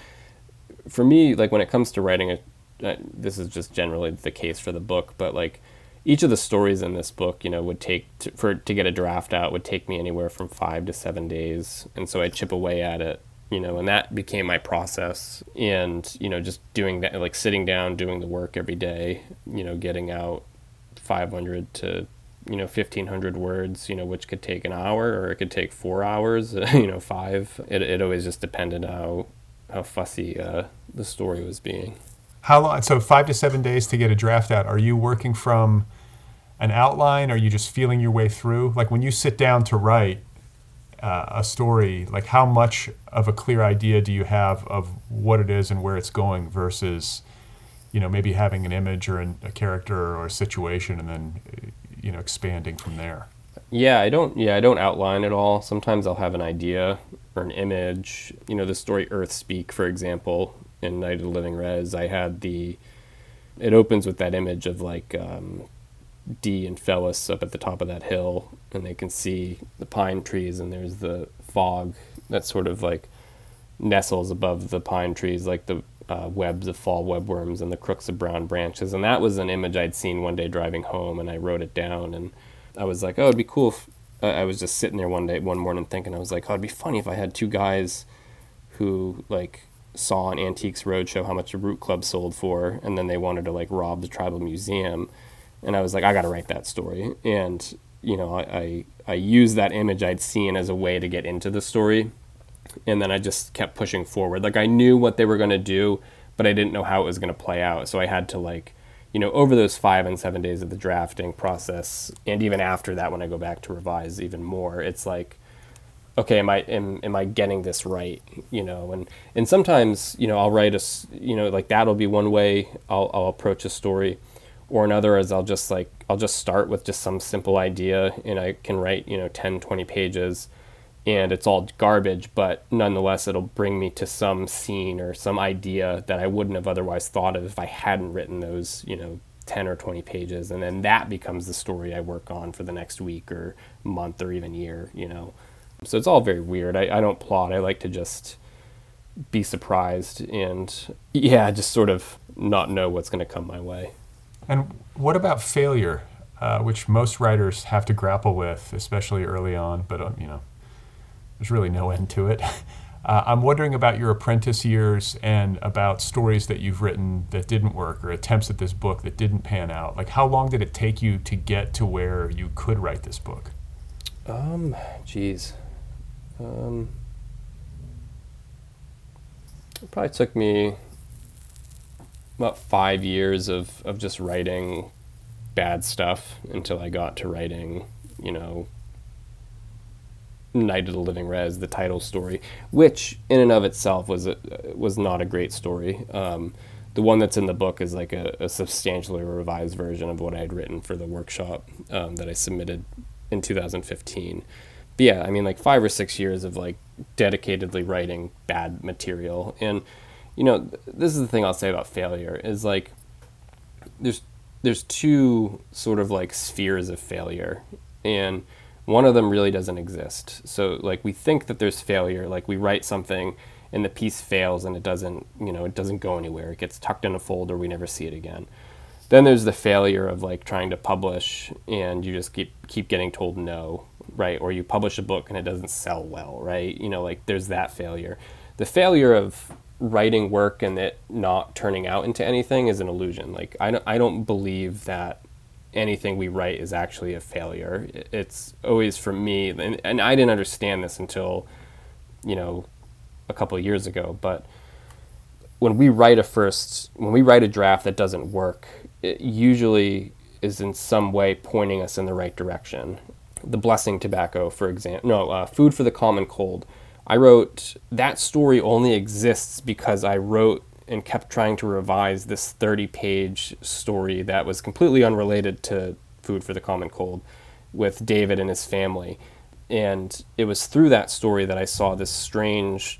for me like when it comes to writing a uh, this is just generally the case for the book but like each of the stories in this book you know would take to, for to get a draft out would take me anywhere from five to seven days. And so i chip away at it you know and that became my process. And you know just doing that like sitting down doing the work every day you know getting out 500 to you know 1500 words you know which could take an hour or it could take four hours *laughs* you know five. It, it always just depended how how fussy uh, the story was being. How long so five to seven days to get a draft out. Are you working from an outline? Are you just feeling your way through? Like when you sit down to write uh, a story like how much of a clear idea do you have of what it is and where it's going versus you know maybe having an image or an, a character or a situation and then you know expanding from there? Yeah i don't yeah i don't outline at all. Sometimes i'll have an idea or an image. You know the story earth speak for example in night of the living rez i had the it opens with that image of like um, Dee and Fellis up at the top of that hill, and they can see the pine trees, and there's the fog that sort of like nestles above the pine trees, like the uh, webs of fall webworms and the crooks of brown branches. And that was an image I'd seen one day driving home, and I wrote it down. And I was like, oh, it'd be cool if uh, I was just sitting there one day, one morning, thinking, I was like, oh, it'd be funny if I had two guys who like saw on Antiques Roadshow how much a root club sold for, and then they wanted to like rob the tribal museum. And I was like, I got to write that story. And you know, I, I I used that image I'd seen as a way to get into the story and then I just kept pushing forward. Like I knew what they were going to do, but I didn't know how it was going to play out. So I had to like, you know, over those five and seven days of the drafting process, and even after that, when I go back to revise even more, it's like, okay, am I am, am I getting this right? You know, and and sometimes you know I'll write a, you know, like that'll be one way I'll I'll approach a story, or another is I'll just like I'll just start with just some simple idea, and I can write you know 10, 20 pages and it's all garbage, but nonetheless, it'll bring me to some scene or some idea that I wouldn't have otherwise thought of if I hadn't written those, you know, 10 or 20 pages. And then that becomes the story I work on for the next week or month or even year, you know. So it's all very weird. I, I don't plot, I like to just be surprised and, yeah, just sort of not know what's going to come my way. And what about failure, uh, which most writers have to grapple with, especially early on, but, um, you know, there's really no end to it. *laughs* Uh, I'm wondering about your apprentice years and about stories that you've written that didn't work or attempts at this book that didn't pan out. Like, how long did it take you to get to where you could write this book? Um, geez. Um, It probably took me about five years of, of just writing bad stuff until I got to writing, you know, Night of the Living Rez, the title story, which in and of itself was a, was not a great story. Um, the one that's in the book is like a, a, substantially revised version of what I had written for the workshop um, that I submitted in 2015. But yeah, I mean, like five or six years of like dedicatedly writing bad material. And, you know, this is the thing I'll say about failure is like there's there's two sort of like spheres of failure. And one of them really doesn't exist. So like we think that there's failure, like we write something and the piece fails and it doesn't, you know, it doesn't go anywhere. It gets tucked in a folder, we never see it again. Then there's the failure of like trying to publish and you just keep keep getting told no, right? Or you publish a book and it doesn't sell well, right? You know, like there's that failure. The failure of writing work and it not turning out into anything is an illusion. Like I don't, I don't believe that anything we write is actually a failure. It's always for me, and, and I didn't understand this until, you know, a couple of years ago. But when we write a first, when we write a draft that doesn't work, it usually is in some way pointing us in the right direction. The Blessing Tobacco, for example, no, uh, Food for the Common Cold. I wrote that story only exists because I wrote and kept trying to revise this 30 page story that was completely unrelated to Food for the Common Cold with David and his family. And it was through that story that I saw this strange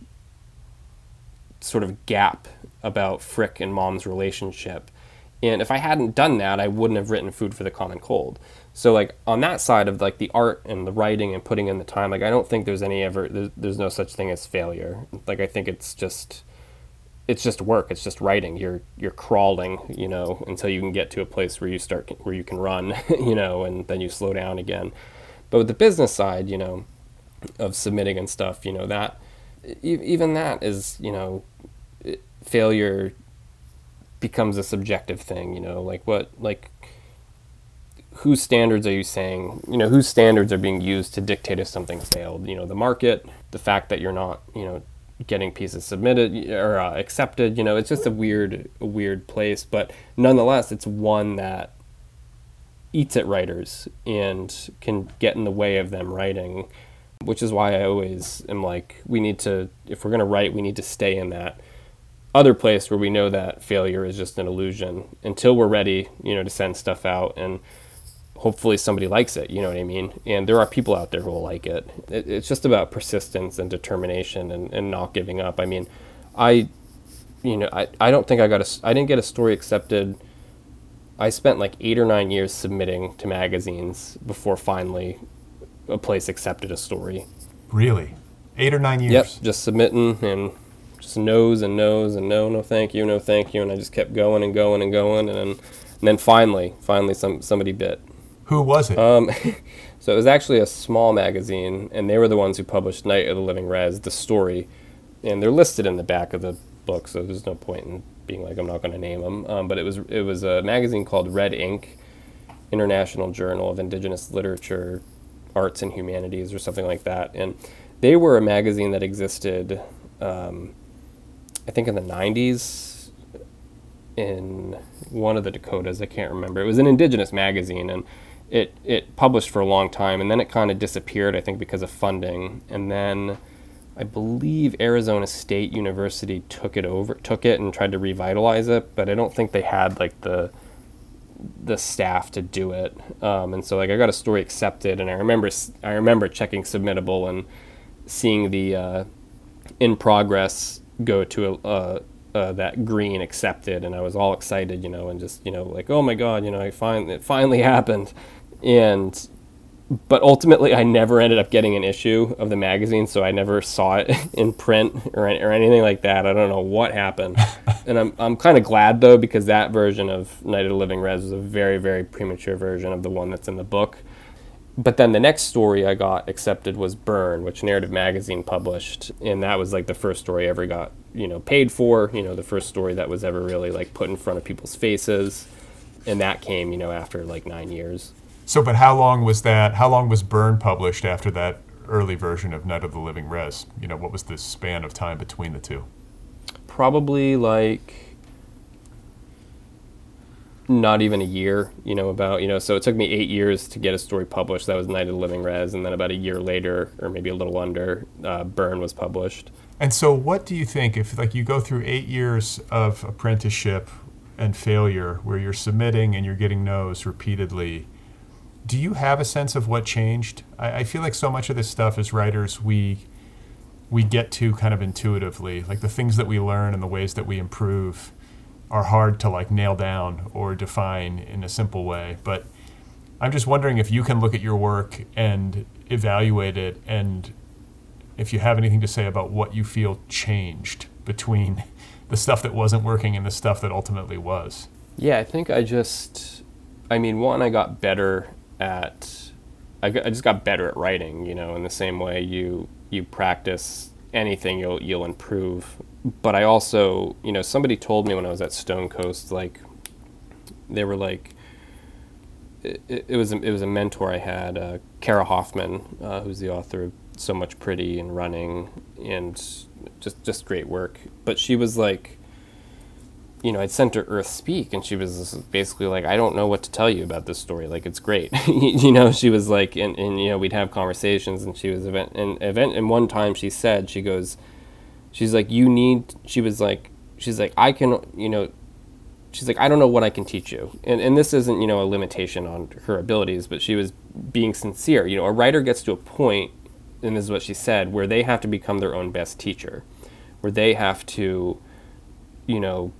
sort of gap about Frick and mom's relationship. And if I hadn't done that, I wouldn't have written Food for the Common Cold. So like on that side of like the art and the writing and putting in the time, like I don't think there's any ever there's, there's no such thing as failure. Like I think it's just it's just work. It's just writing. You're you're crawling, you know, until you can get to a place where you start where you can run, *laughs* you know, and then you slow down again. But with the business side, you know, of submitting and stuff, you know, that even that is, you know, failure becomes a subjective thing, you know, like what like whose standards are you saying, you know, whose standards are being used to dictate if something failed, you know, the market, the fact that you're not, you know, getting pieces submitted or uh, accepted. You know, it's just a weird, weird place. But nonetheless, it's one that eats at writers and can get in the way of them writing. Which is why I always am like, we need to, if we're going to write, we need to stay in that other place where we know that failure is just an illusion until we're ready, you know, to send stuff out and hopefully somebody likes it you know what i mean? And there are people out there who will like it, it it's just about persistence and determination and, and not giving up. I mean i you know I, I don't think i got a i didn't get a story accepted. I spent like eight or nine years submitting to magazines before finally a place accepted a story. Really? Eight or nine years? yep just submitting and just no's and no's and no no thank you no thank you. And i just kept going and going and going. And then, and then finally finally some somebody bit who was it? Um, *laughs* so it was actually a small magazine, and they were the ones who published Night of the Living Rez, the story, and they're listed in the back of the book. So there's no point in being like I'm not going to name them. Um, but it was it was a magazine called Red Ink, International Journal of Indigenous Literature, Arts and Humanities, or something like that, and they were a magazine that existed, um, I think, in the 90s in one of the Dakotas. I can't remember. It was an indigenous magazine, and it it published for a long time, and then it kind of disappeared. I think because of funding, and then I believe Arizona State University took it over, took it, and tried to revitalize it. But I don't think they had like the the staff to do it. Um, and so like I got a story accepted, and I remember I remember checking submittable and seeing the uh, in progress go to a, uh, uh, that green accepted, and I was all excited, you know, and just you know like oh my god, you know, I find it finally happened and but ultimately I never ended up getting an issue of the magazine, so I never saw it *laughs* in print or, or anything like that. I don't know what happened, *laughs* and I'm I'm kind of glad though because that version of Night of the Living Rez was a very very premature version of the one that's in the book. But then the next story I got accepted was Burn, which Narrative Magazine published, and that was like the first story I ever got you know paid for. You know the first story that was ever really like put in front of people's faces, and that came you know after like nine years. So, but how long was that? How long was Burn published after that early version of Night of the Living Rez? You know, what was the span of time between the two? probably like not even a year, you know, about, you know, so it took me eight years to get a story published. That was Night of the Living Rez. And then about a year later, or maybe a little under, uh, Burn was published. And so, what do you think if, like, you go through eight years of apprenticeship and failure where you're submitting and you're getting no's repeatedly? Do you have a sense of what changed? I, I feel like so much of this stuff as writers, we we get to kind of intuitively, like the things that we learn and the ways that we improve are hard to like nail down or define in a simple way. But I'm just wondering if you can look at your work and evaluate it and if you have anything to say about what you feel changed between *laughs* the stuff that wasn't working and the stuff that ultimately was. Yeah, I think I just, I mean, one, I got better at, I, I just got better at writing, you know, in the same way you, you practice anything, you'll, you'll improve. But I also, you know, somebody told me when I was at Stonecoast, like, they were like, it, it was a, it was a mentor I had, uh, Cara Hoffman, uh, who's the author of So Much Pretty and Running, and just just great work. But she was like, you know, I'd sent her Earth Speak, and she was basically like, I don't know what to tell you about this story. Like, it's great. *laughs* you know, she was like, and, and, you know, we'd have conversations, and she was event, and event, and one time she said, she goes, she's like, you need, she was like, she's like, I can, you know, she's like, I don't know what I can teach you. And, and this isn't, you know, a limitation on her abilities, but she was being sincere. You know, a writer gets to a point, and this is what she said, where they have to become their own best teacher, where they have to, you know,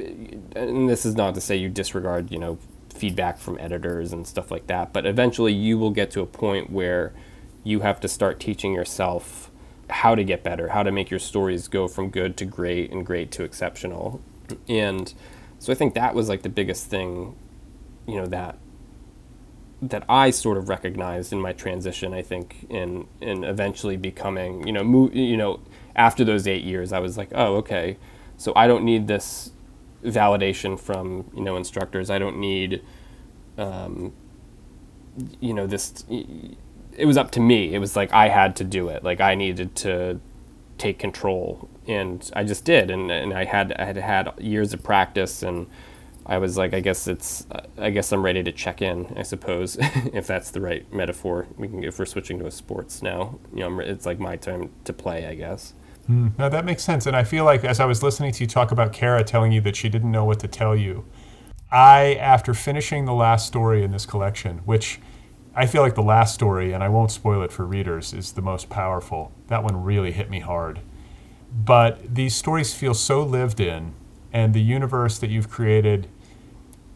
and this is not to say you disregard, you know, feedback from editors and stuff like that, but eventually you will get to a point where you have to start teaching yourself how to get better, how to make your stories go from good to great and great to exceptional. And so I think that was like the biggest thing, you know, that that I sort of recognized in my transition. I think in in eventually becoming, you know, mo- you know, after those eight years, I was like, oh, okay, so I don't need this validation from you know instructors. I don't need, um, you know, this. It was up to me. It was like I had to do it. Like I needed to take control, and I just did. And and I had I had had years of practice, and I was like, I guess it's. I guess I'm ready to check in. I suppose *laughs* if that's the right metaphor. We can if we're switching to a sports now. You know, it's like my time to play. I guess. Mm, no, that makes sense. And I feel like as I was listening to you talk about Cara telling you that she didn't know what to tell you, I, after finishing the last story in this collection, which I feel like the last story, and I won't spoil it for readers, is the most powerful. That one really hit me hard. But these stories feel so lived in, and the universe that you've created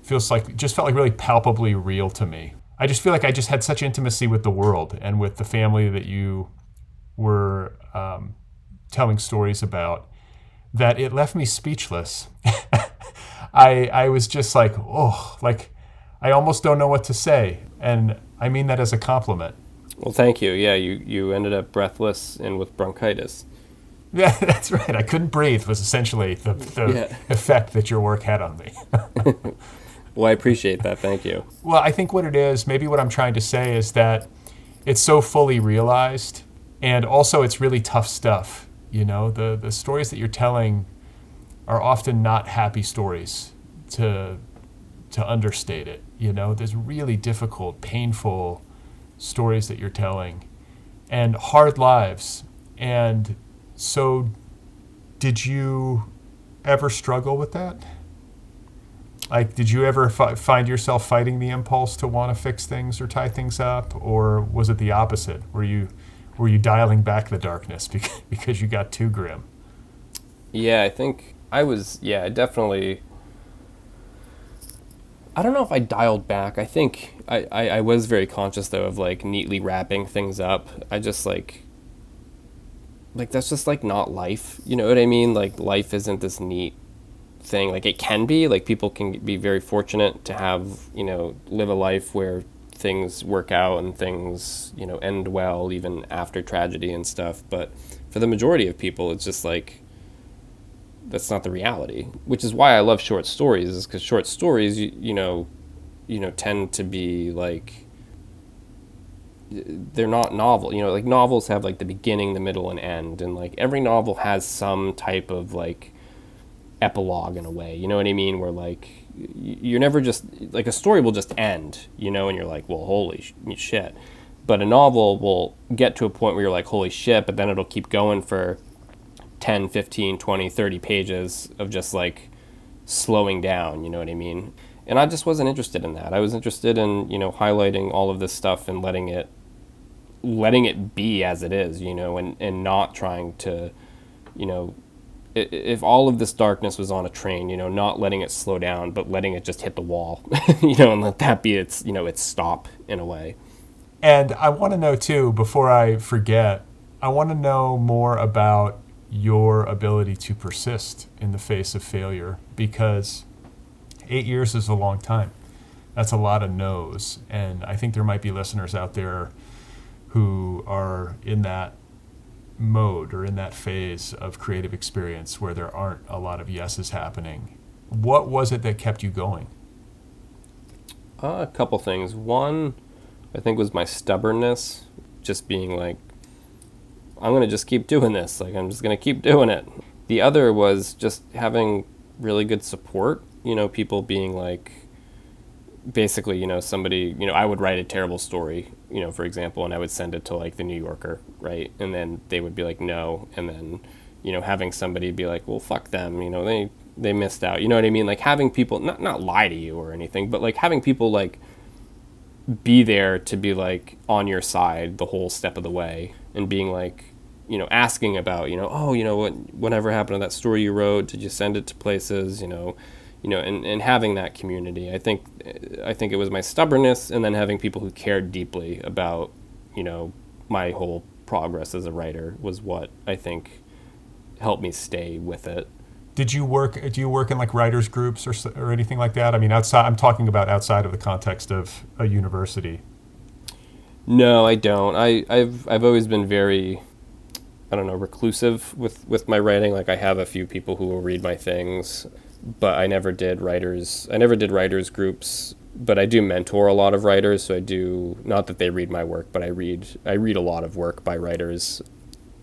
feels like just felt like really palpably real to me. I just feel like I just had such intimacy with the world and with the family that you were um, telling stories about that it left me speechless. *laughs* I I was just like, oh, like I almost don't know what to say, and I mean that as a compliment. Well, thank you. Yeah, you you ended up breathless and with bronchitis. Yeah, *laughs* that's right. I couldn't breathe was essentially the, the yeah. effect that your work had on me. *laughs* well, I appreciate that. Thank you. Well, I think what it is, maybe what I'm trying to say is that it's so fully realized, and also it's really tough stuff you know, the, the stories that you're telling are often not happy stories to, to understate it. You know, there's really difficult, painful stories that you're telling and hard lives. And so, did you ever struggle with that? Like, did you ever fi- find yourself fighting the impulse to want to fix things or tie things up? Or was it the opposite? Were you were you dialing back the darkness *laughs* because, you got too grim? Yeah, I think I was. Yeah, definitely. I don't know if I dialed back. I think I, I, I was very conscious though of like neatly wrapping things up. I just like like that's just like not life. You know what I mean? Like life isn't this neat thing. Like it can be. Like people can be very fortunate to have, you know, live a life where things work out and things you know end well even after tragedy and stuff but for the majority of people it's just like that's not the reality which is why i love short stories is because short stories you, you know you know tend to be like they're not novel you know like novels have like the beginning the middle and end and like every novel has some type of like epilogue in a way. You know what I mean? Where like you're never just like a story will just end, you know, and you're like, well, holy shit. But a novel will get to a point where you're like, holy shit, but then it'll keep going for 10, 15, 20, 30 pages of just like slowing down, you know what I mean? And I just wasn't interested in that. I was interested in, you know, highlighting all of this stuff and letting it letting it be as it is, you know, and, and not trying to, you know, if all of this darkness was on a train, you know, not letting it slow down, but letting it just hit the wall, *laughs* you know, and let that be its, you know, its stop in a way. And I want to know too, before I forget, I want to know more about your ability to persist in the face of failure because eight years is a long time. That's a lot of no's. And I think there might be listeners out there who are in that mode or in that phase of creative experience where there aren't a lot of yeses happening. What was it that kept you going? Uh, a couple things. One, I think, was my stubbornness, just being like, I'm going to just keep doing this. Like, I'm just going to keep doing it. The other was just having really good support, you know, people being like, basically, you know, somebody, you know, I would write a terrible story, you know, for example, and I would send it to like the New Yorker, right? And then they would be like, no. And then, you know, having somebody be like, well, fuck them, you know, they, they missed out. You know what I mean? Like having people, not, not lie to you or anything, but like having people like be there to be like on your side the whole step of the way and being like, you know, asking about, you know, oh, you know, what, whatever happened to that story you wrote? Did you send it to places? You know, you know, and, and having that community. I think I think it was my stubbornness and then having people who cared deeply about, you know, my whole progress as a writer was what I think helped me stay with it. Did you work do you work in like writers groups or or anything like that? I mean, outside I'm talking about outside of the context of a university. No, I don't. I I've I've always been very I don't know, reclusive with with my writing. Like I have a few people who will read my things but I never did writers. I never did writers groups, but I do mentor a lot of writers. So I do not that they read my work, but I read I read a lot of work by writers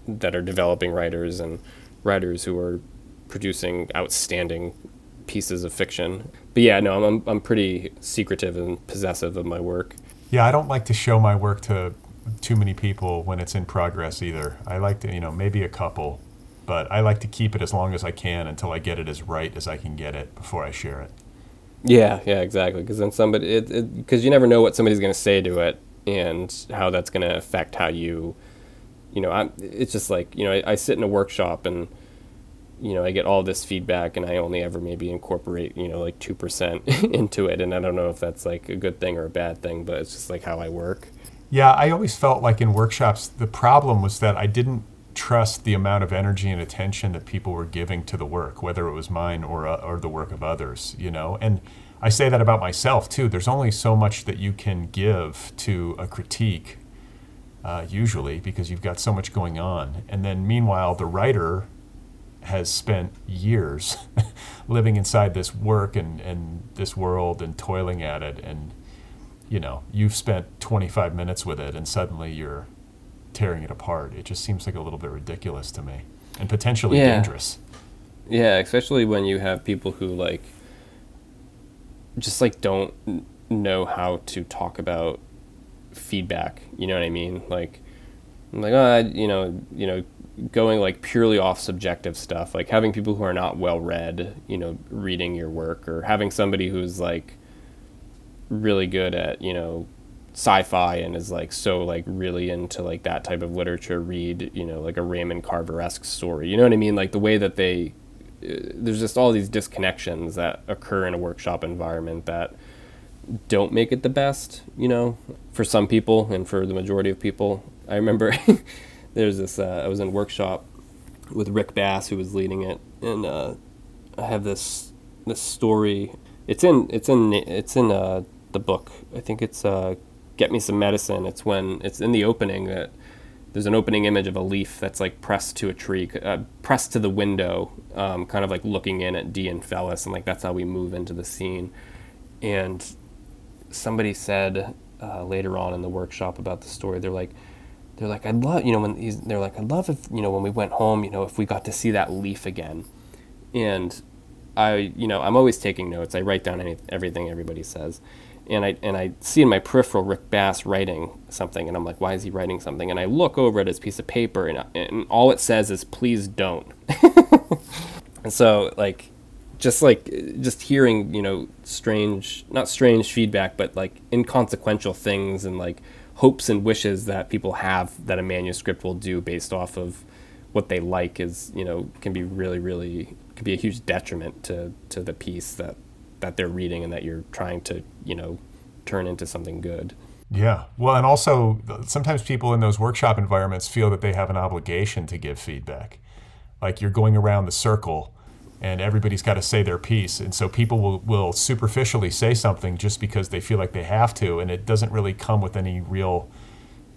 that are developing writers and writers who are producing outstanding pieces of fiction. But yeah, no, I'm I'm pretty secretive and possessive of my work. Yeah, I don't like to show my work to too many people when it's in progress either. I like to, you know, maybe a couple, but I like to keep it as long as I can until I get it as right as I can get it before I share it. Yeah, yeah, exactly. Because then somebody, because you never know what somebody's going to say to it and how that's going to affect how you, you know, I'm, it's just like you know, I, I sit in a workshop and you know, I get all this feedback and I only ever maybe incorporate, you know, like 2% *laughs* into it. And I don't know if that's like a good thing or a bad thing, but it's just like how I work. Yeah, I always felt like in workshops, the problem was that I didn't trust the amount of energy and attention that people were giving to the work, whether it was mine or uh, or the work of others. You know, and I say that about myself too. There's only so much that you can give to a critique, uh, usually, because you've got so much going on. And then meanwhile, the writer has spent years *laughs* living inside this work and, and this world and toiling at it and you know you've spent 25 minutes with it and suddenly you're tearing it apart. It just seems like a little bit ridiculous to me and potentially yeah. dangerous. Yeah, especially when you have people who like just like don't know how to talk about feedback. You know what I mean? Like, I'm like, oh, you know, you know, going like purely off subjective stuff, like having people who are not well read, you know, reading your work, or having somebody who's like really good at, you know, sci-fi and is like so like really into like that type of literature read you know like a raymond carver-esque story. You know what i mean? Like the way that they uh, there's just all these disconnections that occur in a workshop environment that don't make it the best you know for some people and for the majority of people. I remember *laughs* there's this uh, i was in workshop with rick bass who was leading it and uh, i have this this story. It's in it's in it's in uh, the book. I think it's uh, get me some medicine. It's when it's in the opening that there's an opening image of a leaf that's like pressed to a tree, uh, pressed to the window, um, kind of like looking in at Dee and Fellis, and like that's how we move into the scene. And somebody said uh, later on in the workshop about the story, they're like, they're like, I'd love, you know, when he's, they're like, I'd love if, you know, when we went home, you know, if we got to see that leaf again. And I you know I'm always taking notes. I write down any, everything everybody says, and I and I see in my peripheral Rick Bass writing something, and I'm like, why is he writing something? And I look over at his piece of paper, and, and all it says is, please don't. *laughs* and so like, just like just hearing you know strange, not strange feedback, but like inconsequential things and like hopes and wishes that people have that a manuscript will do based off of what they like is you know can be really really can be a huge detriment to to the piece that that they're reading and that you're trying to you know turn into something good. Yeah. Well, and also sometimes people in those workshop environments feel that they have an obligation to give feedback. Like you're going around the circle and everybody's got to say their piece. And so people will, will superficially say something just because they feel like they have to, and it doesn't really come with any real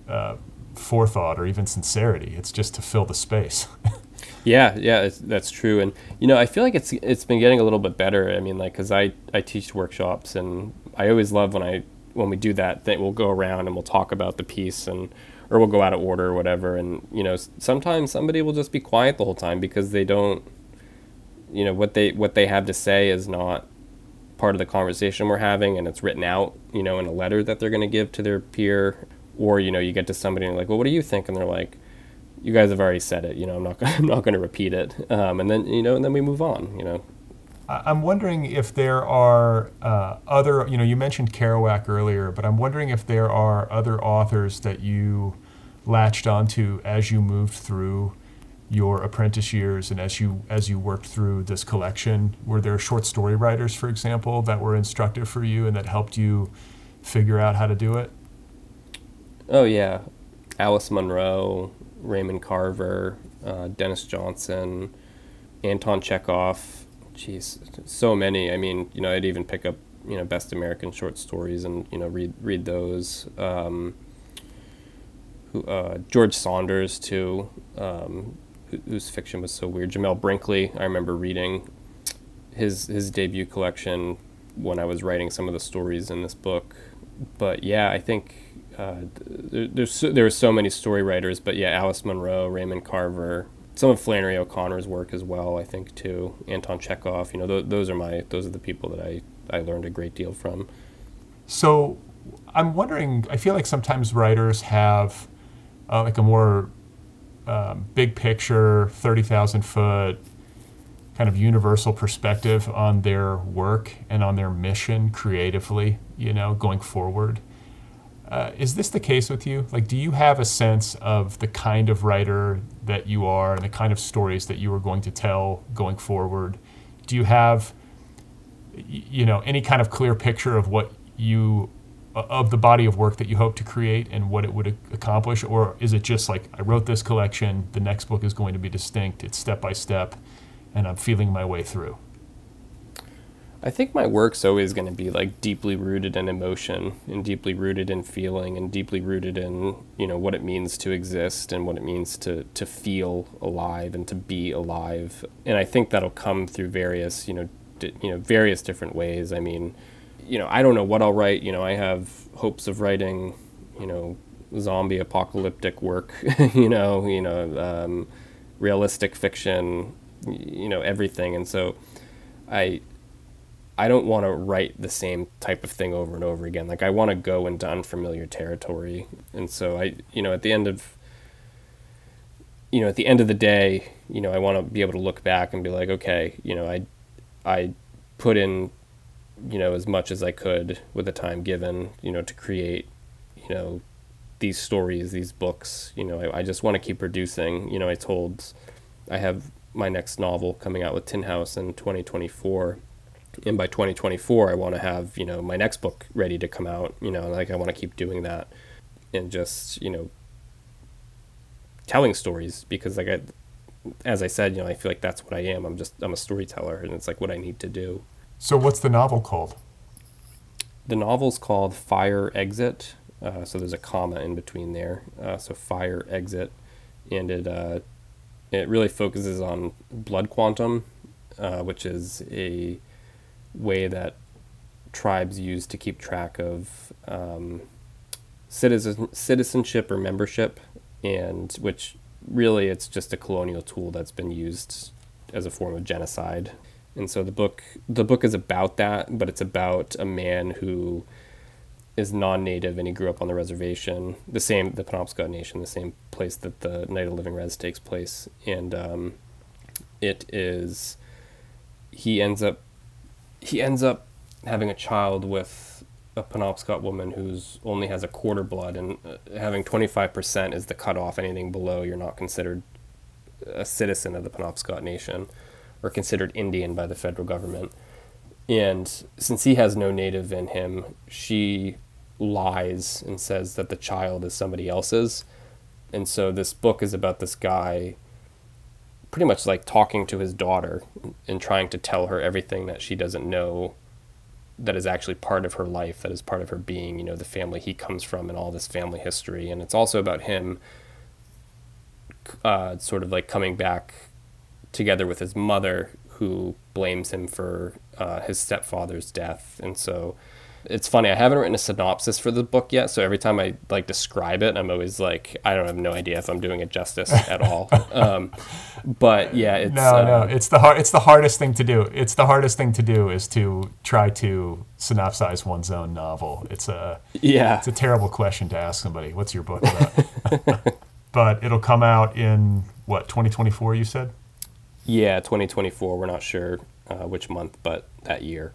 uh, forethought or even sincerity. It's just to fill the space. *laughs* Yeah, yeah, that's true. And you know, I feel like it's it's been getting a little bit better. I mean, like, cause I I teach workshops, and I always love when I when we do that. That we'll go around and we'll talk about the piece, and or we'll go out of order or whatever. And you know, sometimes somebody will just be quiet the whole time because they don't, you know, what they what they have to say is not part of the conversation we're having, and it's written out, you know, in a letter that they're going to give to their peer. Or you know, you get to somebody and like, well, what do you think? And they're like you guys have already said it. You know, I'm not *laughs* I'm not going to repeat it. Um, and then you know, and then we move on. You know. I'm wondering if there are uh, other. You know, you mentioned Kerouac earlier, but I'm wondering if there are other authors that you latched onto as you moved through your apprentice years and as you as you worked through this collection. Were there short story writers, for example, that were instructive for you and that helped you figure out how to do it? Oh yeah, Alice Munro, Raymond Carver, uh, Denis Johnson, Anton Chekhov. Jeez, so many. I mean, you know, I'd even pick up you know best American short stories and you know read read those. Um, who, uh, George Saunders too, um, whose fiction was so weird. Jamel Brinkley, I remember reading his his debut collection when I was writing some of the stories in this book. But yeah, I think uh, there, there's there are so many story writers, but yeah, Alice Munro, Raymond Carver, some of Flannery O'Connor's work as well, I think too. Anton Chekhov, you know, th- those are my those are the people that I I learned a great deal from. So, I'm wondering. I feel like sometimes writers have uh, like a more um, big picture, thirty thousand foot kind of universal perspective on their work and on their mission creatively. You know, going forward. Uh, is this the case with you? Like, do you have a sense of the kind of writer that you are and the kind of stories that you are going to tell going forward? Do you have, you know, any kind of clear picture of what you, of the body of work that you hope to create and what it would accomplish? Or is it just like, I wrote this collection, the next book is going to be distinct, it's step by step, and I'm feeling my way through? I think my work's always going to be like deeply rooted in emotion and deeply rooted in feeling and deeply rooted in you know what it means to exist and what it means to to feel alive and to be alive. And I think that'll come through various you know di- you know various different ways. I mean, you know, I don't know what I'll write. You know, I have hopes of writing you know zombie apocalyptic work. *laughs* you know, you know, um, realistic fiction. You know, everything. And so, I I don't want to write the same type of thing over and over again. Like I want to go into unfamiliar territory. And so I, you know, at the end of you know, at the end of the day, you know, I want to be able to look back and be like, okay, you know, I I put in you know as much as I could with the time given, you know, to create, you know, these stories, these books. You know, I, I just want to keep producing. You know, I told I have my next novel coming out with Tin House in 2024 and by 2024 i want to have you know my next book ready to come out you know like i want to keep doing that and just you know telling stories because like i as i said you know i feel like that's what i am. I'm just i'm a storyteller and it's like what i need to do. So what's the novel called? The novel's called fire exit. Uh, so there's a comma in between there. Uh, so fire exit. And it uh, it really focuses on blood quantum uh, which is a way that tribes use to keep track of um, citizen citizenship or membership, and which really it's just a colonial tool that's been used as a form of genocide. And so the book the book is about that, but it's about a man who is non-native and he grew up on the reservation, the same the Penobscot Nation, the same place that the Night of Living Rez takes place, and um, it is he ends up he ends up having a child with a Penobscot woman who's only has a quarter blood, and uh, having twenty five percent is the cutoff. Anything below, you're not considered a citizen of the Penobscot Nation or considered Indian by the federal government. And since he has no native in him, she lies and says that the child is somebody else's. And so this book is about this guy pretty much like talking to his daughter and trying to tell her everything that she doesn't know that is actually part of her life, that is part of her being, you know, the family he comes from and all this family history. And it's also about him uh, sort of like coming back together with his mother, who blames him for uh, his stepfather's death. And so it's funny. I haven't written a synopsis for the book yet, so every time I like describe it, I'm always like, I don't have no idea if I'm doing it justice at all. *laughs* Um, but yeah, it's no, uh, no. It's the hard. It's the hardest thing to do. It's the hardest thing to do is to try to synopsize one's own novel. It's a yeah. it's a terrible question to ask somebody. What's your book about? *laughs* but it'll come out in what 2024. You said. Yeah, 2024. We're not sure uh, which month, but that year.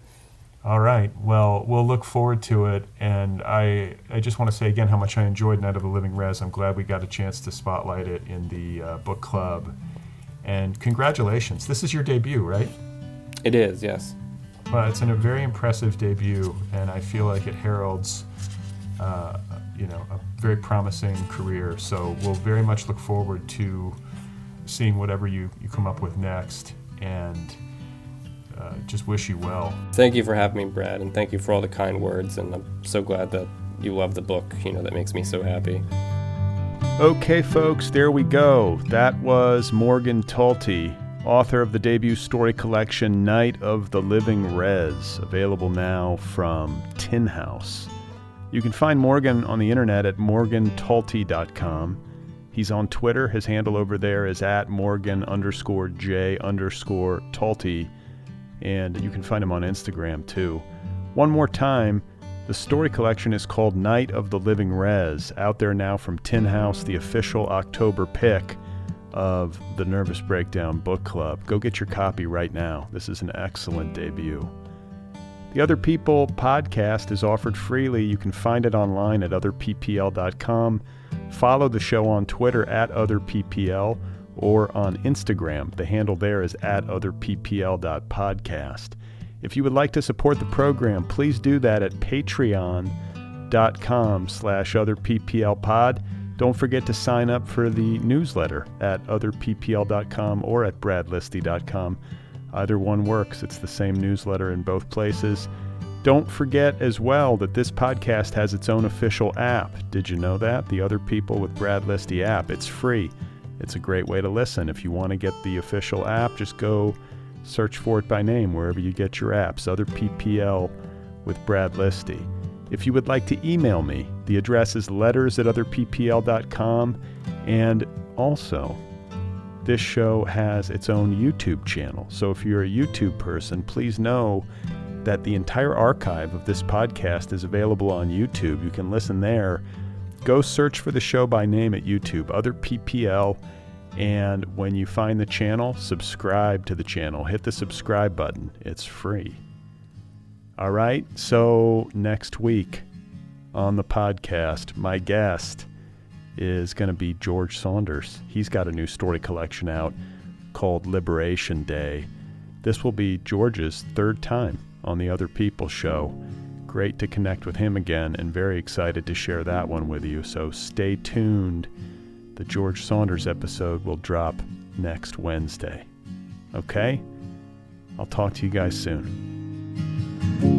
All right. Well, we'll look forward to it. And I, I just want to say again how much I enjoyed Night of the Living Rez. I'm glad we got a chance to spotlight it in the uh, book club. And congratulations. This is your debut, right? It is, yes. Well, it's in a very impressive debut, and I feel like it heralds, uh, you know, a very promising career. So we'll very much look forward to seeing whatever you, you come up with next. And uh, just wish you well. Thank you for having me, Brad, and thank you for all the kind words. And I'm so glad that you love the book. You know, that makes me so happy. Okay, folks, there we go. That was Morgan Talty, author of the debut story collection Night of the Living Rez, available now from Tin House. You can find Morgan on the internet at morgantalty.com. He's on Twitter. His handle over there is at Morgan underscore J underscore Talty and you can find him on Instagram too. One more time, the story collection is called Night of the Living Rez, out there now from Tin House, the official October pick of the Nervous Breakdown Book Club. Go get your copy right now. This is an excellent debut. The Other People podcast is offered freely. You can find it online at otherppl.com. Follow the show on Twitter at otherppl or on Instagram. The handle there is at otherppl.podcast. If you would like to support the program, please do that at patreon.com slash otherpplpod. Don't forget to sign up for the newsletter at otherppl.com or at bradlisti.com. Either one works. It's the same newsletter in both places. Don't forget as well that this podcast has its own official app. Did you know that? The Other People with Brad Listi app. It's free. It's a great way to listen. If you want to get the official app, just go search for it by name wherever you get your apps. Other PPL with Brad Listi. If you would like to email me, the address is letters at otherppl.com. And also, this show has its own YouTube channel. So if you're a YouTube person, please know that the entire archive of this podcast is available on YouTube. You can listen there go search for the show by name at YouTube, Other PPL. And when you find the channel, subscribe to the channel. Hit the subscribe button, it's free. All right, so next week on the podcast, my guest is going to be George Saunders. He's got a new story collection out called Liberation Day. This will be George's third time on the Other People show great to connect with him again and very excited to share that one with you. So stay tuned. The George Saunders episode will drop next Wednesday. Okay? I'll talk to you guys soon.